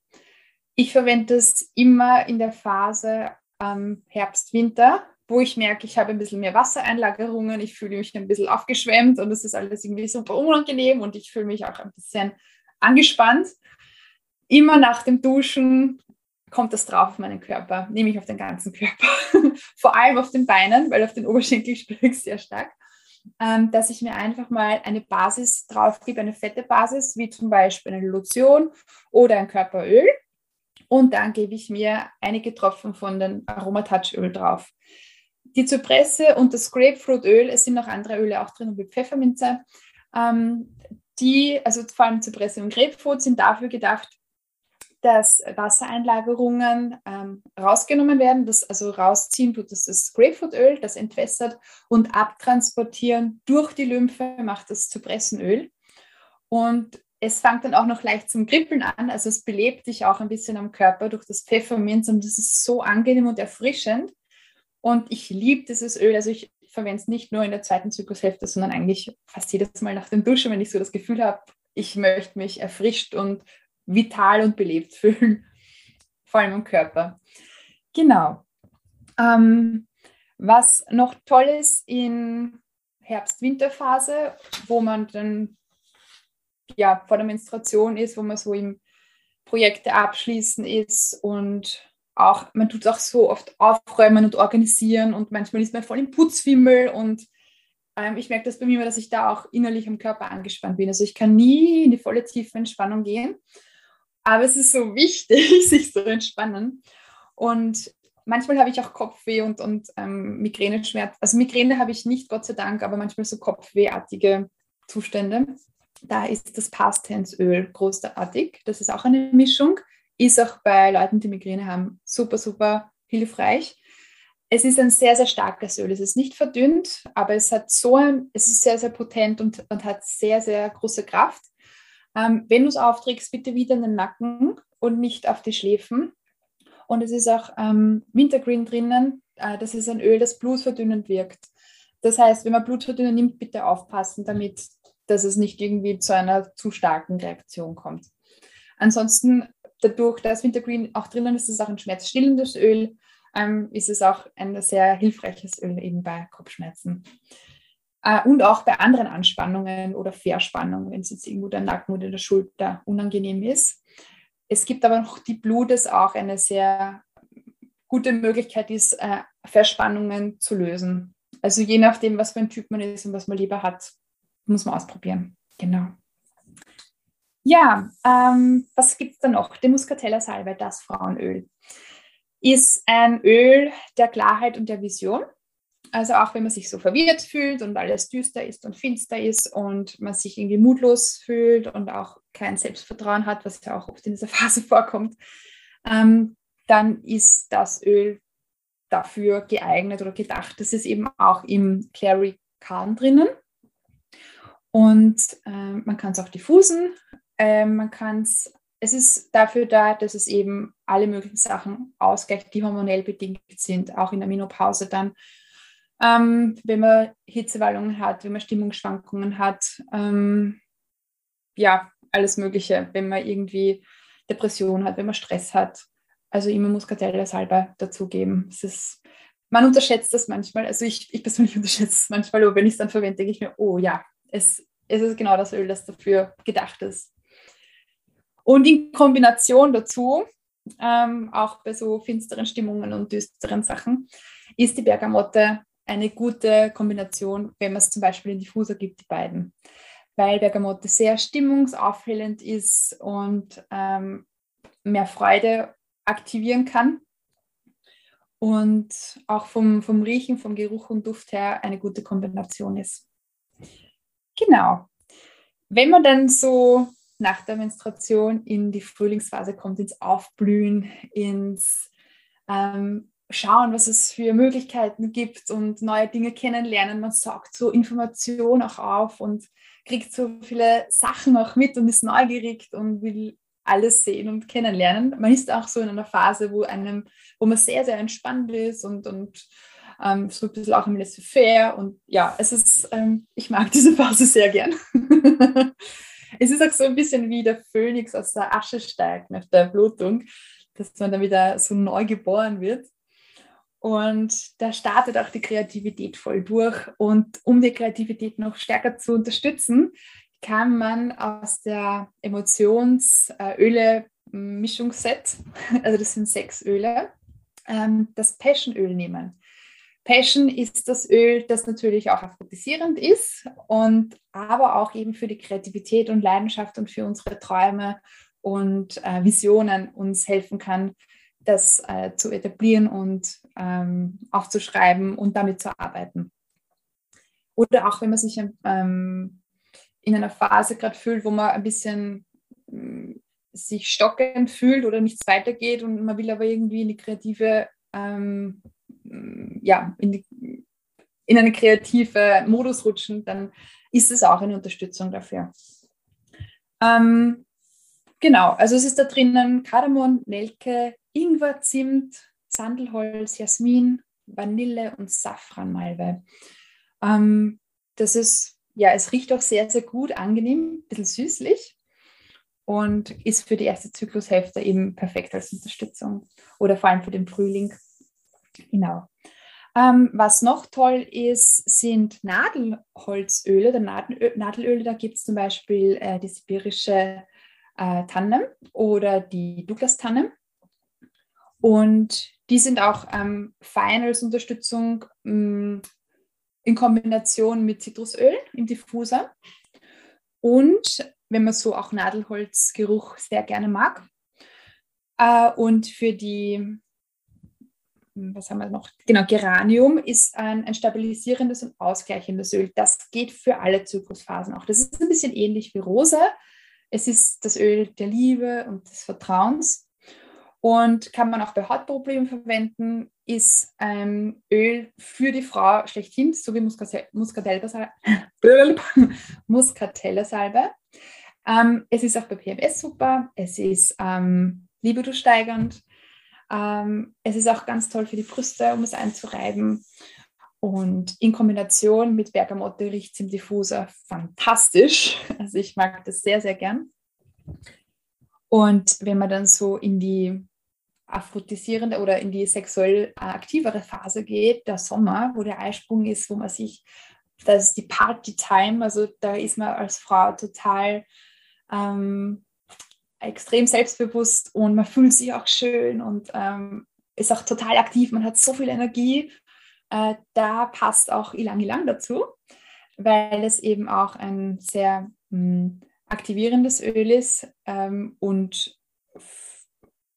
Ich verwende das immer in der Phase ähm, Herbst, Winter, wo ich merke, ich habe ein bisschen mehr Wassereinlagerungen, ich fühle mich ein bisschen aufgeschwemmt und es ist alles irgendwie super unangenehm und ich fühle mich auch ein bisschen angespannt. Immer nach dem Duschen kommt das drauf auf meinen Körper, nehme ich auf den ganzen Körper, *laughs* vor allem auf den Beinen, weil auf den Oberschenkel spüre ich sehr stark, ähm, dass ich mir einfach mal eine Basis drauf gebe, eine fette Basis, wie zum Beispiel eine Lotion oder ein Körperöl. Und dann gebe ich mir einige Tropfen von den Aromatouch-Öl drauf. Die Zypresse und das Grapefruitöl, es sind noch andere Öle auch drin, wie Pfefferminze. Ähm, die, also vor allem Zypresse und Grapefruit, sind dafür gedacht, dass Wassereinlagerungen ähm, rausgenommen werden, das also rausziehen tut das ist Grapefruitöl, das entwässert und abtransportieren durch die Lymphe macht das Zypressenöl. Und es fängt dann auch noch leicht zum Kribbeln an, also es belebt dich auch ein bisschen am Körper durch das Pfefferminz und das ist so angenehm und erfrischend. Und ich liebe dieses Öl, also ich verwende es nicht nur in der zweiten Zyklushälfte, sondern eigentlich fast jedes Mal nach dem Duschen, wenn ich so das Gefühl habe, ich möchte mich erfrischt und vital und belebt *laughs* fühlen, vor allem im Körper. Genau. Ähm, was noch toll ist in Herbst-Winterphase, wo man dann ja vor der Menstruation ist, wo man so im Projekte abschließen ist und auch, man tut auch so oft aufräumen und organisieren und manchmal ist man voll im Putzfimmel und ähm, ich merke das bei mir, dass ich da auch innerlich im Körper angespannt bin. Also ich kann nie in die volle tiefe Entspannung gehen. Aber es ist so wichtig, *laughs* sich zu entspannen. Und manchmal habe ich auch Kopfweh und, und ähm, Migräne-Schmerz. Also Migräne habe ich nicht, Gott sei Dank, aber manchmal so Kopfwehartige Zustände. Da ist das Pastensöl großartig. Das ist auch eine Mischung. Ist auch bei Leuten, die Migräne haben, super, super hilfreich. Es ist ein sehr, sehr starkes Öl. Es ist nicht verdünnt, aber es hat so ein, es ist sehr, sehr potent und, und hat sehr, sehr große Kraft. Ähm, wenn du es aufträgst, bitte wieder in den Nacken und nicht auf die Schläfen. Und es ist auch ähm, Wintergreen drinnen. Äh, das ist ein Öl, das blutverdünnend wirkt. Das heißt, wenn man Blutverdünner nimmt, bitte aufpassen, damit dass es nicht irgendwie zu einer zu starken Reaktion kommt. Ansonsten dadurch, dass Wintergreen auch drinnen ist, ist es auch ein schmerzstillendes Öl, ähm, ist es auch ein sehr hilfreiches Öl eben bei Kopfschmerzen. Äh, und auch bei anderen Anspannungen oder Verspannungen, wenn es jetzt irgendwo der Nacken oder der Schulter unangenehm ist. Es gibt aber noch die Blut, das auch eine sehr gute Möglichkeit ist, äh, Verspannungen zu lösen. Also je nachdem, was für ein Typ man ist und was man lieber hat, muss man ausprobieren. Genau. Ja, ähm, was gibt es da noch? Die Muscatella Salbe, das Frauenöl, ist ein Öl der Klarheit und der Vision. Also auch wenn man sich so verwirrt fühlt und alles düster ist und finster ist und man sich irgendwie mutlos fühlt und auch kein Selbstvertrauen hat, was ja auch oft in dieser Phase vorkommt, ähm, dann ist das Öl dafür geeignet oder gedacht. Das ist eben auch im Clary Kahn drinnen. Und äh, man kann es auch diffusen. Äh, man kann es, es ist dafür da, dass es eben alle möglichen Sachen ausgleicht, die hormonell bedingt sind, auch in der Menopause dann ähm, wenn man Hitzewallungen hat, wenn man Stimmungsschwankungen hat, ähm, ja, alles Mögliche, wenn man irgendwie Depression hat, wenn man Stress hat. Also immer Muscatella Salbe dazugeben. Es ist, man unterschätzt das manchmal. Also ich, ich persönlich *laughs* unterschätze es manchmal, aber wenn ich es dann verwende, denke ich mir, oh ja, es, es ist genau das Öl, das dafür gedacht ist. Und in Kombination dazu, ähm, auch bei so finsteren Stimmungen und düsteren Sachen, ist die Bergamotte eine gute Kombination, wenn man es zum Beispiel in Diffuser gibt, die beiden. Weil Bergamotte sehr stimmungsaufhellend ist und ähm, mehr Freude aktivieren kann. Und auch vom, vom Riechen, vom Geruch und Duft her eine gute Kombination ist. Genau. Wenn man dann so nach der Menstruation in die Frühlingsphase kommt, ins Aufblühen, ins ähm, schauen, was es für Möglichkeiten gibt und neue Dinge kennenlernen. Man saugt so Informationen auch auf und kriegt so viele Sachen auch mit und ist neugierig und will alles sehen und kennenlernen. Man ist auch so in einer Phase, wo einem, wo man sehr, sehr entspannt ist und, und ähm, so ein bisschen auch im Laissez-faire. Und ja, es ist, ähm, ich mag diese Phase sehr gern. *laughs* es ist auch so ein bisschen wie der Phönix aus der Asche steigt nach der Blutung, dass man dann wieder so neu geboren wird. Und da startet auch die Kreativität voll durch. Und um die Kreativität noch stärker zu unterstützen, kann man aus der Emotionsöle-Mischungsset, *laughs* also das sind sechs Öle, ähm, das Passionöl nehmen. Passion ist das Öl, das natürlich auch aphrodisierend ist und aber auch eben für die Kreativität und Leidenschaft und für unsere Träume und äh, Visionen uns helfen kann, das äh, zu etablieren und ähm, aufzuschreiben und damit zu arbeiten. Oder auch wenn man sich ähm, in einer Phase gerade fühlt, wo man ein bisschen äh, sich stockend fühlt oder nichts weitergeht und man will aber irgendwie in die kreative, ähm, ja, in, die, in eine kreative Modus rutschen, dann ist es auch eine Unterstützung dafür. Ähm, genau, also es ist da drinnen Kardamom, Nelke, Ingwer, Zimt, Sandelholz, Jasmin, Vanille und Safranmalve. Ähm, das ist, ja, es riecht auch sehr, sehr gut, angenehm, ein bisschen süßlich und ist für die erste Zyklushälfte eben perfekt als Unterstützung oder vor allem für den Frühling. Genau. Ähm, was noch toll ist, sind Nadelholzöle oder Nadel, Nadelöle. Da gibt es zum Beispiel äh, die sibirische äh, Tanne oder die Douglas-Tanne. Und die sind auch ähm, fein als Unterstützung ähm, in Kombination mit Zitrusöl im Diffuser. Und wenn man so auch Nadelholzgeruch sehr gerne mag. Äh, und für die, was haben wir noch? Genau, Geranium ist ein, ein stabilisierendes und ausgleichendes Öl. Das geht für alle Zyklusphasen auch. Das ist ein bisschen ähnlich wie Rosa. Es ist das Öl der Liebe und des Vertrauens und kann man auch bei Hautproblemen verwenden, ist ein Öl für die Frau schlechthin, so wie. Muscatella *laughs* ähm, es ist auch bei PMS super, es ist ähm, libido-steigernd, ähm, es ist auch ganz toll für die Brüste, um es einzureiben. Und in Kombination mit Bergamotte riecht es im Diffuser fantastisch. *laughs* Also ich mag das sehr, sehr gern. Und wenn man dann so in die aphrodisierende oder in die sexuell aktivere Phase geht, der Sommer, wo der Eisprung ist, wo man sich, das ist die Party-Time, also da ist man als Frau total ähm, extrem selbstbewusst und man fühlt sich auch schön und ähm, ist auch total aktiv, man hat so viel Energie. Äh, da passt auch Ilang Ilang dazu, weil es eben auch ein sehr mh, hm, aktivierendes Öl ist ähm, und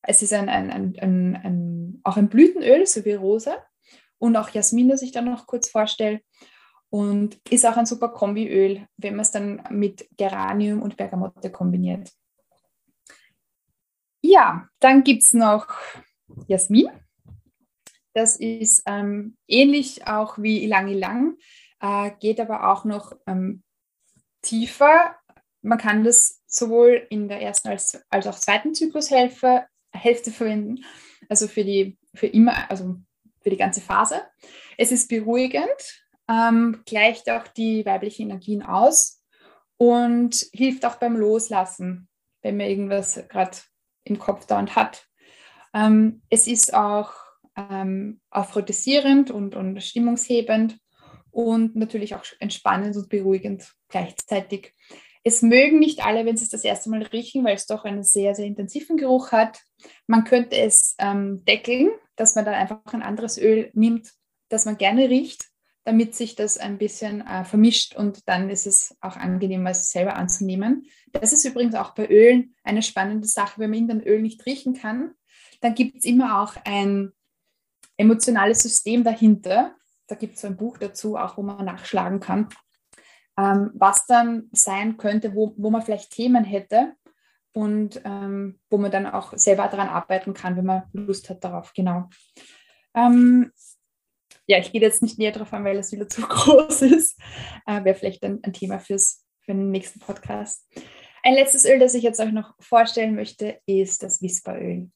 es ist ein, ein, ein, ein, auch ein Blütenöl, so wie Rose und auch Jasmin, das ich dann noch kurz vorstelle. Und ist auch ein super Kombiöl, wenn man es dann mit Geranium und Bergamotte kombiniert. Ja, dann gibt es noch Jasmin. Das ist ähm, ähnlich auch wie Ilang Ilang, äh, geht aber auch noch ähm, tiefer. Man kann das sowohl in der ersten als, als auch zweiten Zyklushälfte Hälfte verwenden, also für die, für immer, also für die ganze Phase. Es ist beruhigend, ähm, gleicht auch die weiblichen Energien aus und hilft auch beim Loslassen, wenn man irgendwas gerade im Kopf dauernd hat. Ähm, es ist auch ähm, aphrodisierend und, und stimmungshebend und natürlich auch entspannend und beruhigend gleichzeitig. Es mögen nicht alle, wenn sie es das erste Mal riechen, weil es doch einen sehr, sehr intensiven Geruch hat. Man könnte es ähm, deckeln, dass man dann einfach ein anderes Öl nimmt, das man gerne riecht, damit sich das ein bisschen äh, vermischt und dann ist es auch angenehmer, es selber anzunehmen. Das ist übrigens auch bei Ölen eine spannende Sache, wenn man irgendein Öl nicht riechen kann, dann gibt es immer auch ein emotionales System dahinter. Da gibt es ein Buch dazu, auch wo man nachschlagen kann ähm, was dann sein könnte, wo, wo man vielleicht Themen hätte und ähm, wo man dann auch selber daran arbeiten kann, wenn man Lust hat darauf. Genau. Ähm, ja, ich gehe jetzt nicht näher darauf an, weil es wieder zu *laughs* groß ist. Äh, Wäre vielleicht ein, ein Thema fürs, für den nächsten Podcast. Ein letztes Öl, das ich jetzt euch noch vorstellen möchte, ist das Whisperöl.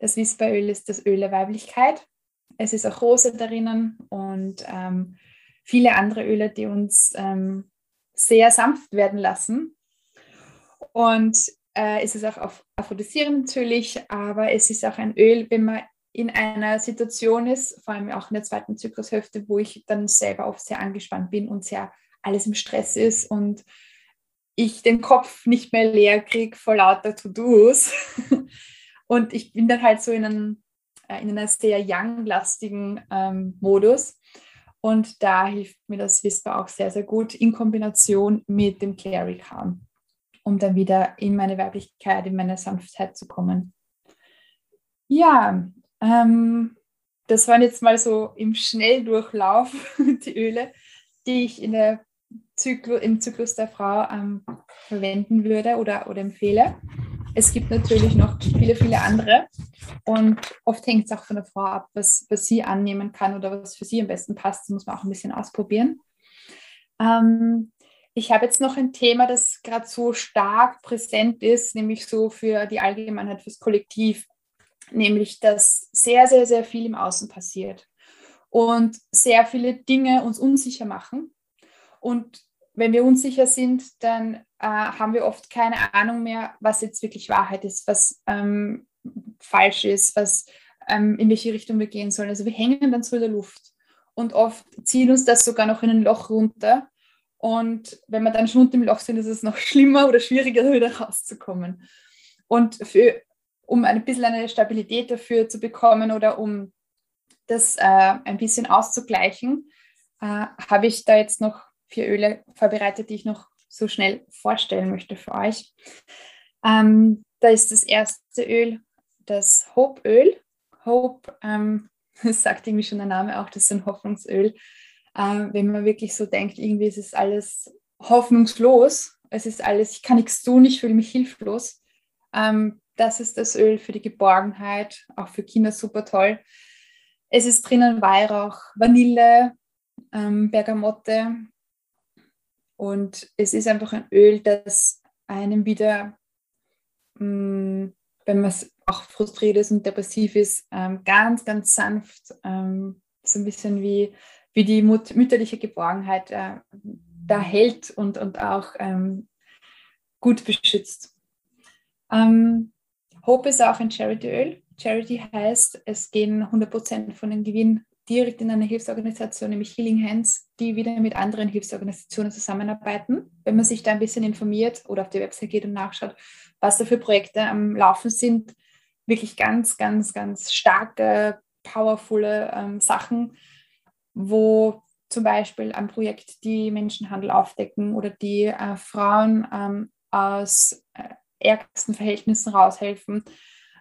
Das Whisperöl ist das Öl der Weiblichkeit. Es ist auch Rose darin und ähm, viele andere Öle, die uns ähm, sehr sanft werden lassen. Und äh, es ist auch aphrodisierend natürlich, aber es ist auch ein Öl, wenn man in einer Situation ist, vor allem auch in der zweiten Zyklushälfte, wo ich dann selber oft sehr angespannt bin und sehr alles im Stress ist und ich den Kopf nicht mehr leer kriege vor lauter To-Dos. *laughs* und ich bin dann halt so in, einem, äh, in einer sehr young-lastigen ähm, Modus. Und da hilft mir das Whisper auch sehr, sehr gut in Kombination mit dem Clary Calm, um dann wieder in meine Weiblichkeit, in meine Sanftheit zu kommen. Ja, ähm, das waren jetzt mal so im Schnelldurchlauf *laughs* die Öle, die ich in der Zyklu, im Zyklus der Frau ähm, verwenden würde oder, oder empfehle. Es gibt natürlich noch viele, viele andere. Und oft hängt es auch von der Frau ab, was, was sie annehmen kann oder was für sie am besten passt. Das muss man auch ein bisschen ausprobieren. Ähm, ich habe jetzt noch ein Thema, das gerade so stark präsent ist, nämlich so für die Allgemeinheit, fürs Kollektiv, nämlich dass sehr, sehr, sehr viel im Außen passiert und sehr viele Dinge uns unsicher machen. Und wenn wir unsicher sind, dann äh, haben wir oft keine Ahnung mehr, was jetzt wirklich Wahrheit ist, was ähm, falsch ist, was ähm, in welche Richtung wir gehen sollen. Also wir hängen dann so in der Luft und oft zieht uns das sogar noch in ein Loch runter. Und wenn wir dann schon unter dem Loch sind, ist es noch *laughs* schlimmer oder schwieriger, wieder rauszukommen. Und für, um ein bisschen eine Stabilität dafür zu bekommen oder um das äh, ein bisschen auszugleichen, äh, habe ich da jetzt noch vier Öle vorbereitet, die ich noch so schnell vorstellen möchte für euch. Ähm, da ist das erste Öl, das Hope-Öl. Hope, ähm, *laughs* das sagt irgendwie schon der Name auch, das ist ein Hoffnungsöl. Ähm, wenn man wirklich so denkt, irgendwie ist es alles hoffnungslos, es ist alles, ich kann nichts tun, ich fühle mich hilflos. Ähm, das ist das Öl für die Geborgenheit, auch für Kinder super toll. Es ist drinnen Weihrauch, Vanille, ähm, Bergamotte, und es ist einfach ein Öl, das einem wieder, mm, wenn man auch frustriert ist und depressiv ist, ähm, ganz, ganz sanft, ähm, so ein bisschen wie, wie die mütterliche Geborgenheit äh, da hält und, und auch ähm, gut beschützt. Ähm, Hope ist auch ein Charity-Öl. Charity heißt, es gehen 100% von dem Gewinn direkt in eine Hilfsorganisation, nämlich Healing Hands, die wieder mit anderen Hilfsorganisationen zusammenarbeiten. Wenn man sich da ein bisschen informiert oder auf die Website geht und nachschaut, was da für Projekte am Laufen sind, wirklich ganz, ganz, ganz starke, powervolle ähm, Sachen, wo zum Beispiel ein Projekt die Menschenhandel aufdecken oder die äh, Frauen ähm, aus äh, ärgsten Verhältnissen raushelfen.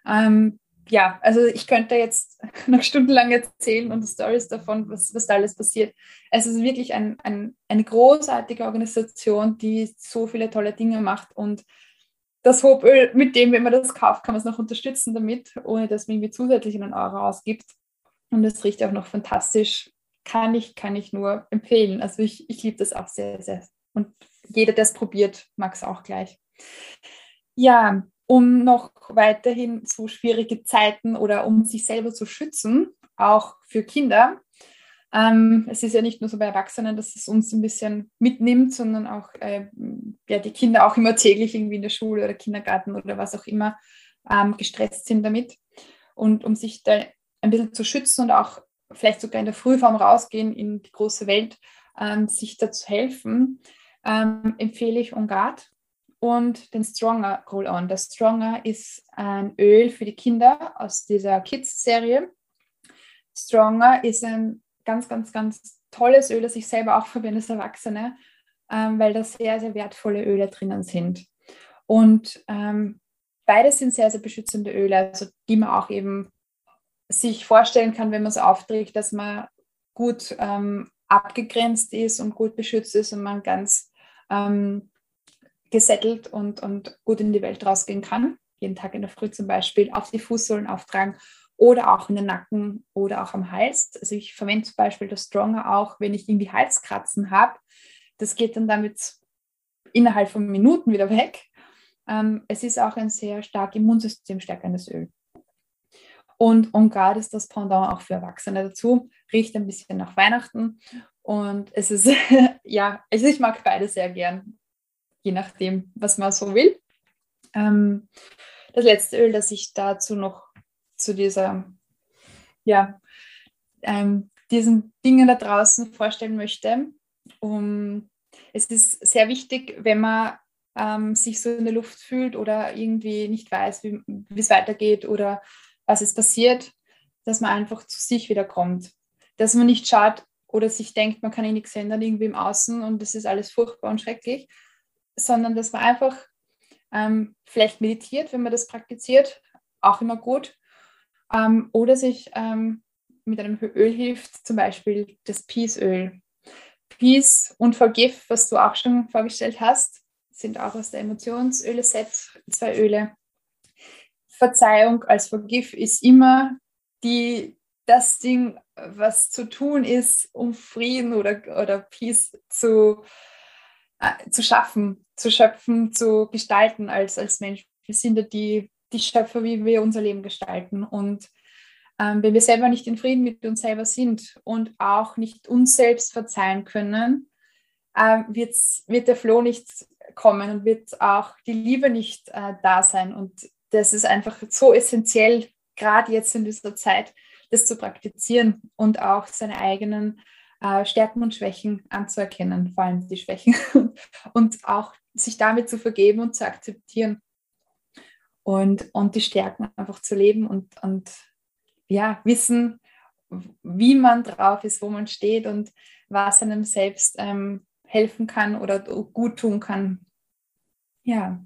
Ähm, ja, also ich könnte jetzt *laughs* noch stundenlang erzählen und Stories davon, was, was da alles passiert. Es ist wirklich ein, ein, eine großartige Organisation, die so viele tolle Dinge macht und das Hopöl, mit dem, wenn man das kauft, kann man es noch unterstützen damit, ohne dass man irgendwie zusätzlich einen Euro ausgibt. Und es riecht auch noch fantastisch. Kann ich, kann ich nur empfehlen. Also ich, ich liebe das auch sehr, sehr. Und jeder, der es probiert, mag es auch gleich. Ja, um noch weiterhin so schwierige Zeiten oder um sich selber zu schützen, auch für Kinder. Ähm, es ist ja nicht nur so bei Erwachsenen, dass es uns ein bisschen mitnimmt, sondern auch äh, ja, die Kinder auch immer täglich irgendwie in der Schule oder Kindergarten oder was auch immer ähm, gestresst sind damit. Und um sich da ein bisschen zu schützen und auch vielleicht sogar in der Frühform rausgehen in die große Welt, ähm, sich da zu helfen, ähm, empfehle ich On Guard und den Stronger Roll-On. Das Stronger ist ein Öl für die Kinder aus dieser Kids-Serie. Stronger ist ein ganz, ganz, ganz tolles Öl, das ich selber auch *laughs* verwende als Erwachsene, ähm, weil da sehr, sehr wertvolle Öle drinnen sind. Und ähm, beides sind sehr, sehr beschützende Öle, also die man auch eben sich vorstellen kann, wenn man es aufträgt, dass man gut ähm, abgegrenzt ist und gut beschützt ist und man ganz ähm, gesettelt und, und gut in die Welt rausgehen kann. Jeden Tag in der Früh zum Beispiel auf die Fußsohlen auftragen oder auch in den Nacken oder auch am Hals. Also ich verwende zum Beispiel das Stronger auch, wenn ich irgendwie Halskratzen habe. Das geht dann damit innerhalb von Minuten wieder weg. Ähm, es ist auch ein sehr stark immunsystemstärkendes Öl. Und On Guard ist das Pendant auch für Erwachsene dazu. Riecht ein bisschen nach Weihnachten. Und es ist, *laughs* ja, also ich mag beide sehr gern je nachdem, was man so will. Ähm, das letzte Öl, das ich dazu noch zu dieser, ja, ähm, diesen Dingen da draußen vorstellen möchte. Um, es ist sehr wichtig, wenn man ähm, sich so in der Luft fühlt oder irgendwie nicht weiß, wie es weitergeht oder was ist passiert, dass man einfach zu sich wieder kommt. Dass man nicht schaut oder sich denkt, man kann eh nichts ändern irgendwie im Außen und das ist alles furchtbar und schrecklich, sondern dass man einfach ähm, vielleicht meditiert, wenn man das praktiziert, auch immer gut. Ähm, oder sich ähm, mit einem Öl hilft, zum Beispiel das Peace-Öl. Peace und Forgive, was du auch schon vorgestellt hast, sind auch aus der Emotionsöle-Set zwei Öle. Verzeihung als Forgive ist immer die, das Ding, was zu tun ist, um Frieden oder, oder Peace zu, äh, zu schaffen, zu schöpfen, zu gestalten als, als Mensch. Wir sind ja die, die Schöpfer, wie wir unser Leben gestalten. Und ähm, wenn wir selber nicht in Frieden mit uns selber sind und auch nicht uns selbst verzeihen können, äh, wird der Floh nicht kommen und wird auch die Liebe nicht äh, da sein. Und das ist einfach so essentiell, gerade jetzt in dieser Zeit, das zu praktizieren und auch seine eigenen äh, Stärken und Schwächen anzuerkennen, vor allem die Schwächen, *laughs* und auch sich damit zu vergeben und zu akzeptieren und, und die Stärken einfach zu leben und, und ja, wissen, wie man drauf ist, wo man steht und was einem selbst ähm, helfen kann oder gut tun kann. Ja,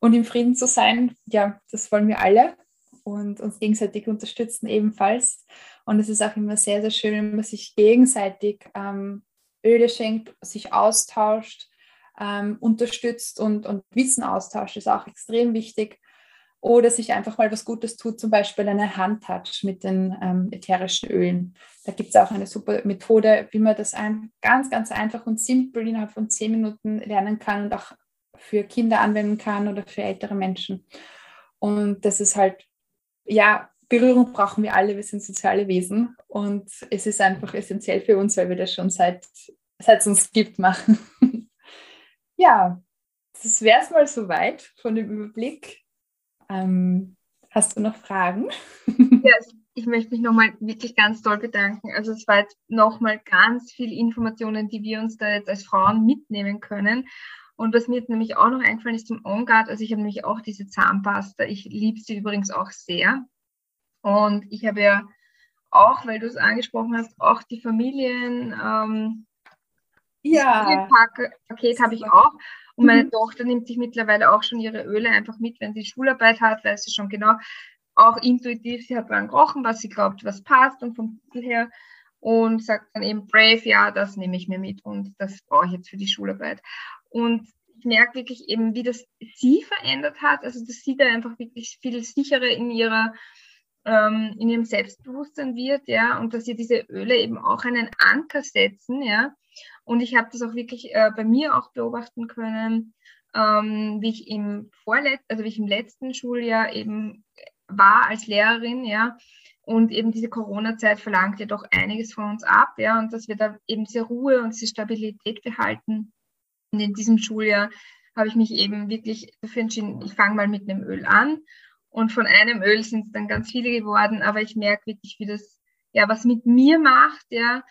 und im Frieden zu sein, ja, das wollen wir alle und uns gegenseitig unterstützen ebenfalls. Und es ist auch immer sehr, sehr schön, wenn man sich gegenseitig ähm, Öle schenkt, sich austauscht, ähm, unterstützt und, und Wissen austauscht, ist auch extrem wichtig. Oder sich einfach mal was Gutes tut, zum Beispiel eine Handtouch mit den ähm, ätherischen Ölen. Da gibt es auch eine super Methode, wie man das ein, ganz, ganz einfach und simpel innerhalb von zehn Minuten lernen kann und auch für Kinder anwenden kann oder für ältere Menschen. Und das ist halt ja, Berührung brauchen wir alle, wir sind soziale Wesen und es ist einfach essentiell für uns, weil wir das schon seit, seit es uns gibt machen. *laughs* ja, das wäre es mal soweit von dem Überblick. Ähm, hast du noch Fragen? *laughs* Ja, ich möchte mich nochmal wirklich ganz toll bedanken. Also es war jetzt nochmal ganz viel Informationen, die wir uns da jetzt als Frauen mitnehmen können. Und was mir jetzt nämlich auch noch eingefallen ist zum On Guard, also ich habe nämlich auch diese Zahnpasta. Ich liebe sie übrigens auch sehr. Und ich habe ja auch, weil du es angesprochen hast, auch die Familien. Ähm, ja. Paket habe ich auch. Und meine mhm. Tochter nimmt sich mittlerweile auch schon ihre Öle einfach mit, wenn sie Schularbeit hat, weiß sie schon genau, auch intuitiv, sie hat dran gerochen, was sie glaubt, was passt und vom Titel her und sagt dann eben Brave, ja, das nehme ich mir mit und das brauche ich jetzt für die Schularbeit. Und ich merke wirklich eben, wie das sie verändert hat, also dass sie da einfach wirklich viel sicherer in ihrer ähm, in ihrem Selbstbewusstsein wird, ja, und dass ihr diese Öle eben auch einen Anker setzen, ja. Und ich habe das auch wirklich äh, bei mir auch beobachten können, ähm, wie ich im vorletz also wie ich im letzten Schuljahr eben war als Lehrerin, ja. Und eben diese Corona-Zeit verlangt ja doch einiges von uns ab, ja, und dass wir da eben diese Ruhe und diese Stabilität behalten. Und in diesem Schuljahr habe ich mich eben wirklich dafür entschieden, ich fange mal mit einem Öl an und von einem Öl sind es dann ganz viele geworden, aber ich merke wirklich, wie das ja was mit mir macht, ja.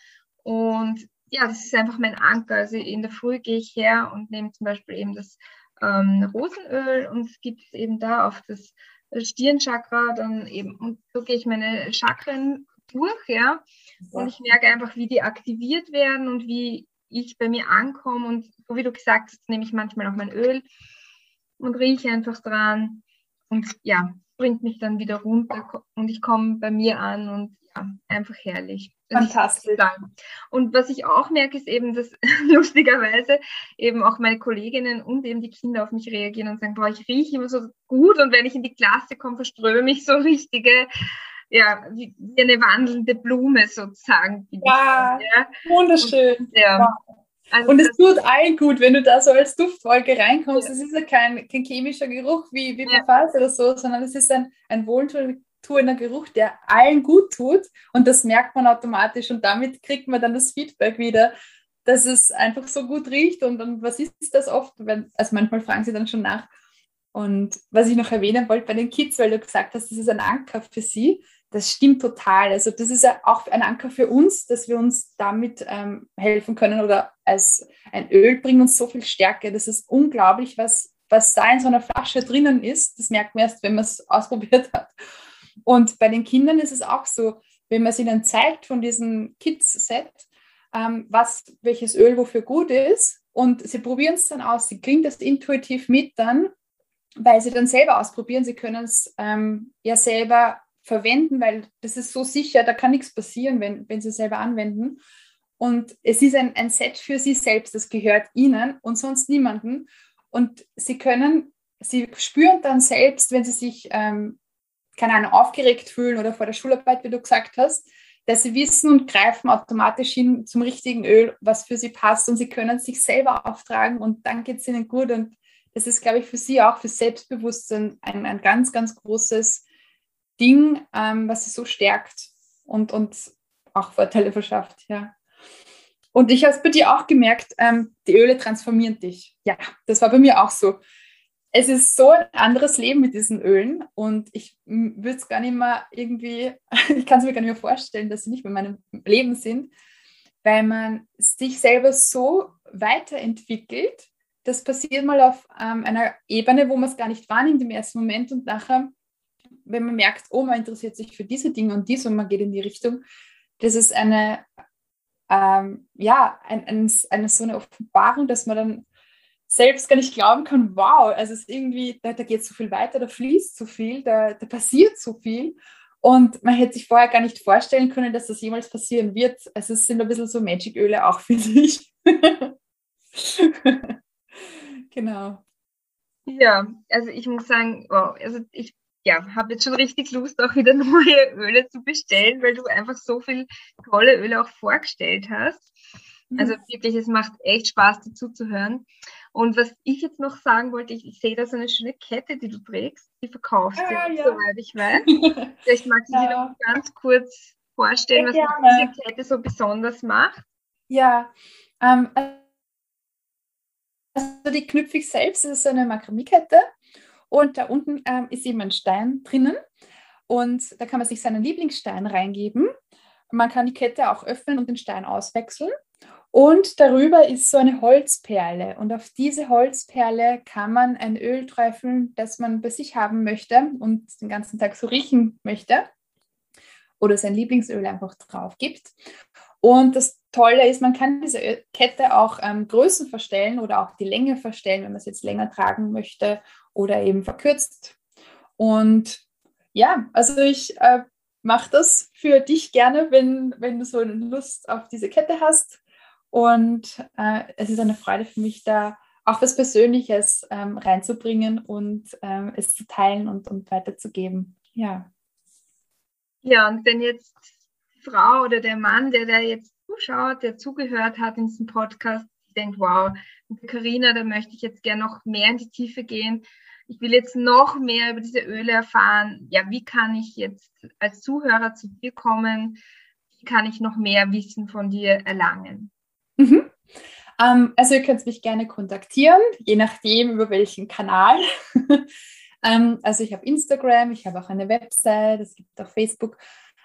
Und ja, das ist einfach mein Anker. Also in der Früh gehe ich her und nehme zum Beispiel eben das ähm, Rosenöl und es gibt eben da auf das Stirnchakra dann eben und so gehe ich meine Chakren durch, ja. Und ich merke einfach, wie die aktiviert werden und wie ich bei mir ankomme und so wie du gesagt hast, nehme ich manchmal auch mein Öl und rieche einfach dran und ja, bringt mich dann wieder runter und ich komme bei mir an und ja, einfach herrlich. Fantastisch. Und was ich auch merke, ist eben, dass *laughs* lustigerweise eben auch meine Kolleginnen und eben die Kinder auf mich reagieren und sagen, boah, ich rieche immer so gut und wenn ich in die Klasse komme, verströme mich so richtige, ja, wie, wie eine wandelnde Blume sozusagen. Ja, ja. wunderschön. Und, ja. Wow. Also und es tut allen gut, wenn du da so als Duftwolke reinkommst. Es ist ja kein, kein chemischer Geruch wie, wie ja. Parfums oder so, sondern es ist ein, ein wohltuender Geruch, der allen gut tut. Und das merkt man automatisch. Und damit kriegt man dann das Feedback wieder, dass es einfach so gut riecht. Und, und was ist das oft? Wenn, also manchmal fragen sie dann schon nach. Und was ich noch erwähnen wollte bei den Kids, weil du gesagt hast, das ist ein Anker für sie das stimmt total. Also das ist ja auch ein Anker für uns, dass wir uns damit ähm, helfen können oder als ein Öl bringt uns so viel Stärke. Das ist unglaublich, was, was da in so einer Flasche drinnen ist. Das merkt man erst, wenn man es ausprobiert hat. Und bei den Kindern ist es auch so, wenn man es ihnen zeigt von diesem Kids-Set, ähm, was, welches Öl wofür gut ist und sie probieren es dann aus, sie kriegen das intuitiv mit dann, weil sie dann selber ausprobieren, sie können es ähm, ja selber verwenden, weil das ist so sicher, da kann nichts passieren, wenn, wenn sie selber anwenden. Und es ist ein, ein Set für sie selbst, das gehört ihnen und sonst niemanden. Und sie können, sie spüren dann selbst, wenn sie sich, ähm, keine Ahnung, aufgeregt fühlen oder vor der Schularbeit, wie du gesagt hast, dass sie wissen und greifen automatisch hin zum richtigen Öl, was für sie passt und sie können sich selber auftragen und dann geht es ihnen gut. Und das ist, glaube ich, für sie auch für Selbstbewusstsein ein, ein ganz, ganz großes Ding, ähm, was sie so stärkt und, und auch Vorteile verschafft, ja. Und ich habe es bei dir auch gemerkt, ähm, die Öle transformieren dich. Ja, das war bei mir auch so. Es ist so ein anderes Leben mit diesen Ölen und ich würde es gar nicht mehr irgendwie, *laughs* ich kann es mir gar nicht mehr vorstellen, dass sie nicht mehr in meinem Leben sind, weil man sich selber so weiterentwickelt. Das passiert mal auf ähm, einer Ebene, wo man es gar nicht wahrnimmt im ersten Moment und nachher wenn man merkt, oh, man interessiert sich für diese Dinge und dies und man geht in die Richtung, das ist eine, ähm, ja, ein, ein, eine so eine Offenbarung, dass man dann selbst gar nicht glauben kann, wow, also es ist irgendwie, da, da geht so viel weiter, da fließt so viel, da, da passiert so viel. Und man hätte sich vorher gar nicht vorstellen können, dass das jemals passieren wird. Also es sind ein bisschen so Magic-Öle auch, *laughs* finde ich. genau. Ja, also ich muss sagen, wow, also ich ja, habe jetzt schon richtig Lust, auch wieder *laughs* neue Öle zu bestellen, weil du einfach so viele tolle Öle auch vorgestellt hast. Mhm. Also wirklich, es macht echt Spaß, dazu zu hören. Und was ich jetzt noch sagen wollte, ich, ich sehe da so eine schöne Kette, die du trägst, die verkaufst du, ja, ja. soweit ich weiß. *laughs* Vielleicht magst du ja. dir noch ganz kurz vorstellen, was diese Kette so besonders macht. Ja, ähm, also die knüpfe ich selbst, das ist eine Makramie-Kette Und da unten ähm, ist eben ein Stein drinnen. Und da kann man sich seinen Lieblingsstein reingeben. Man kann die Kette auch öffnen und den Stein auswechseln. Und darüber ist so eine Holzperle. Und auf diese Holzperle kann man ein Öl träufeln, das man bei sich haben möchte und den ganzen Tag so riechen möchte. Oder sein Lieblingsöl einfach drauf gibt. Und das Tolle ist, man kann diese Kette auch ähm, Größen verstellen oder auch die Länge verstellen, wenn man es jetzt länger tragen möchte oder eben verkürzt. Und ja, also ich äh, mache das für dich gerne, wenn, wenn du so eine Lust auf diese Kette hast. Und äh, es ist eine Freude für mich, da auch was Persönliches ähm, reinzubringen und ähm, es zu teilen und, und weiterzugeben. Ja. Ja, und wenn jetzt die Frau oder der Mann, der da jetzt zuschaut, der zugehört hat in diesem Podcast, denkt, wow, Karina, da möchte ich jetzt gerne noch mehr in die Tiefe gehen. Ich will jetzt noch mehr über diese Öle erfahren. Ja, wie kann ich jetzt als Zuhörer zu dir kommen? Wie kann ich noch mehr Wissen von dir erlangen? Mhm. Ähm, also ihr könnt mich gerne kontaktieren, je nachdem über welchen Kanal. *laughs* ähm, also ich habe Instagram, ich habe auch eine Website, es gibt auch Facebook.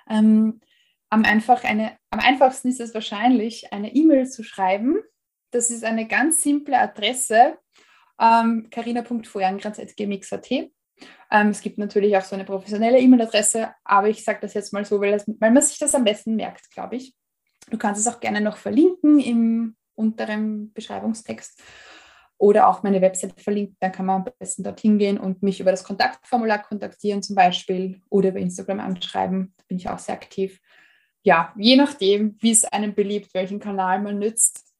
Ähm, am, einfach eine, am einfachsten ist es wahrscheinlich, eine E-Mail zu schreiben. Das ist eine ganz simple Adresse, ähm, carina.vorjangrenz.gmx.at. Ähm, es gibt natürlich auch so eine professionelle E-Mail-Adresse, aber ich sage das jetzt mal so, weil, das, weil man sich das am besten merkt, glaube ich. Du kannst es auch gerne noch verlinken im unteren Beschreibungstext oder auch meine Website verlinken. Dann kann man am besten dorthin gehen und mich über das Kontaktformular kontaktieren zum Beispiel oder über Instagram anschreiben. Da bin ich auch sehr aktiv. Ja, je nachdem, wie es einem beliebt, welchen Kanal man nützt.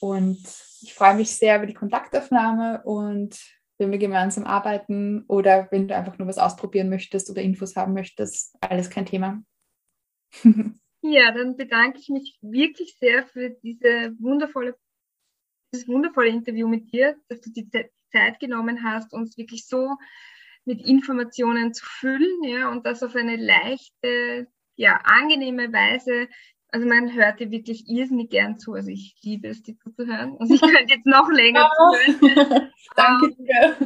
Und ich freue mich sehr über die Kontaktaufnahme und wenn wir gemeinsam arbeiten oder wenn du einfach nur was ausprobieren möchtest oder Infos haben möchtest, alles kein Thema. *laughs* Ja, dann bedanke ich mich wirklich sehr für diese wundervolle, dieses wundervolle Interview mit dir, dass du die Zeit genommen hast, uns wirklich so mit Informationen zu füllen, ja, und das auf eine leichte, ja, angenehme Weise. Also man hört dir wirklich irrsinnig gern zu. Also ich liebe es, dir zuzuhören. Also ich könnte jetzt noch länger zuhören. *laughs* Danke dir.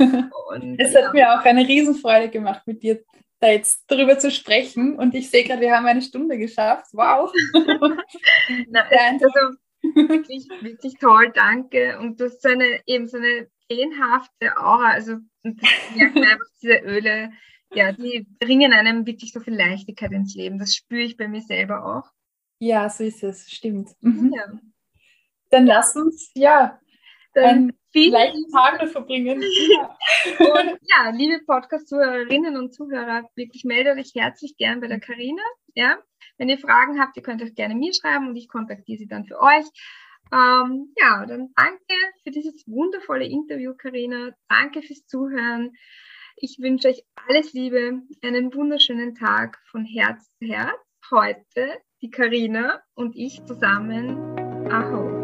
Ja. Und, es hat ja. mir auch eine Riesenfreude gemacht, mit dir da jetzt darüber zu sprechen. Und ich sehe gerade, wir haben eine Stunde geschafft. Wow. *laughs* Na, also wirklich, wirklich toll, danke. Und du hast so eine, eben so eine feenhafte Aura. Also das merkt einfach diese Öle, ja, die bringen einem wirklich so viel Leichtigkeit ins Leben. Das spüre ich bei mir selber auch. Ja, so ist es, stimmt. Mhm. Ja. Dann lass uns, ja, dann einen leichten Tag verbringen. und ja, liebe Podcast-Zuhörerinnen und Zuhörer, wirklich meldet euch herzlich gern bei der Karina. Ja, wenn ihr Fragen habt, ihr könnt euch gerne mir schreiben und ich kontaktiere sie dann für euch. Ähm, ja, dann danke für dieses wundervolle Interview, Karina. Danke fürs Zuhören. Ich wünsche euch alles Liebe, einen wunderschönen Tag von Herz zu Herz. Heute die Karina und ich zusammen. Aho.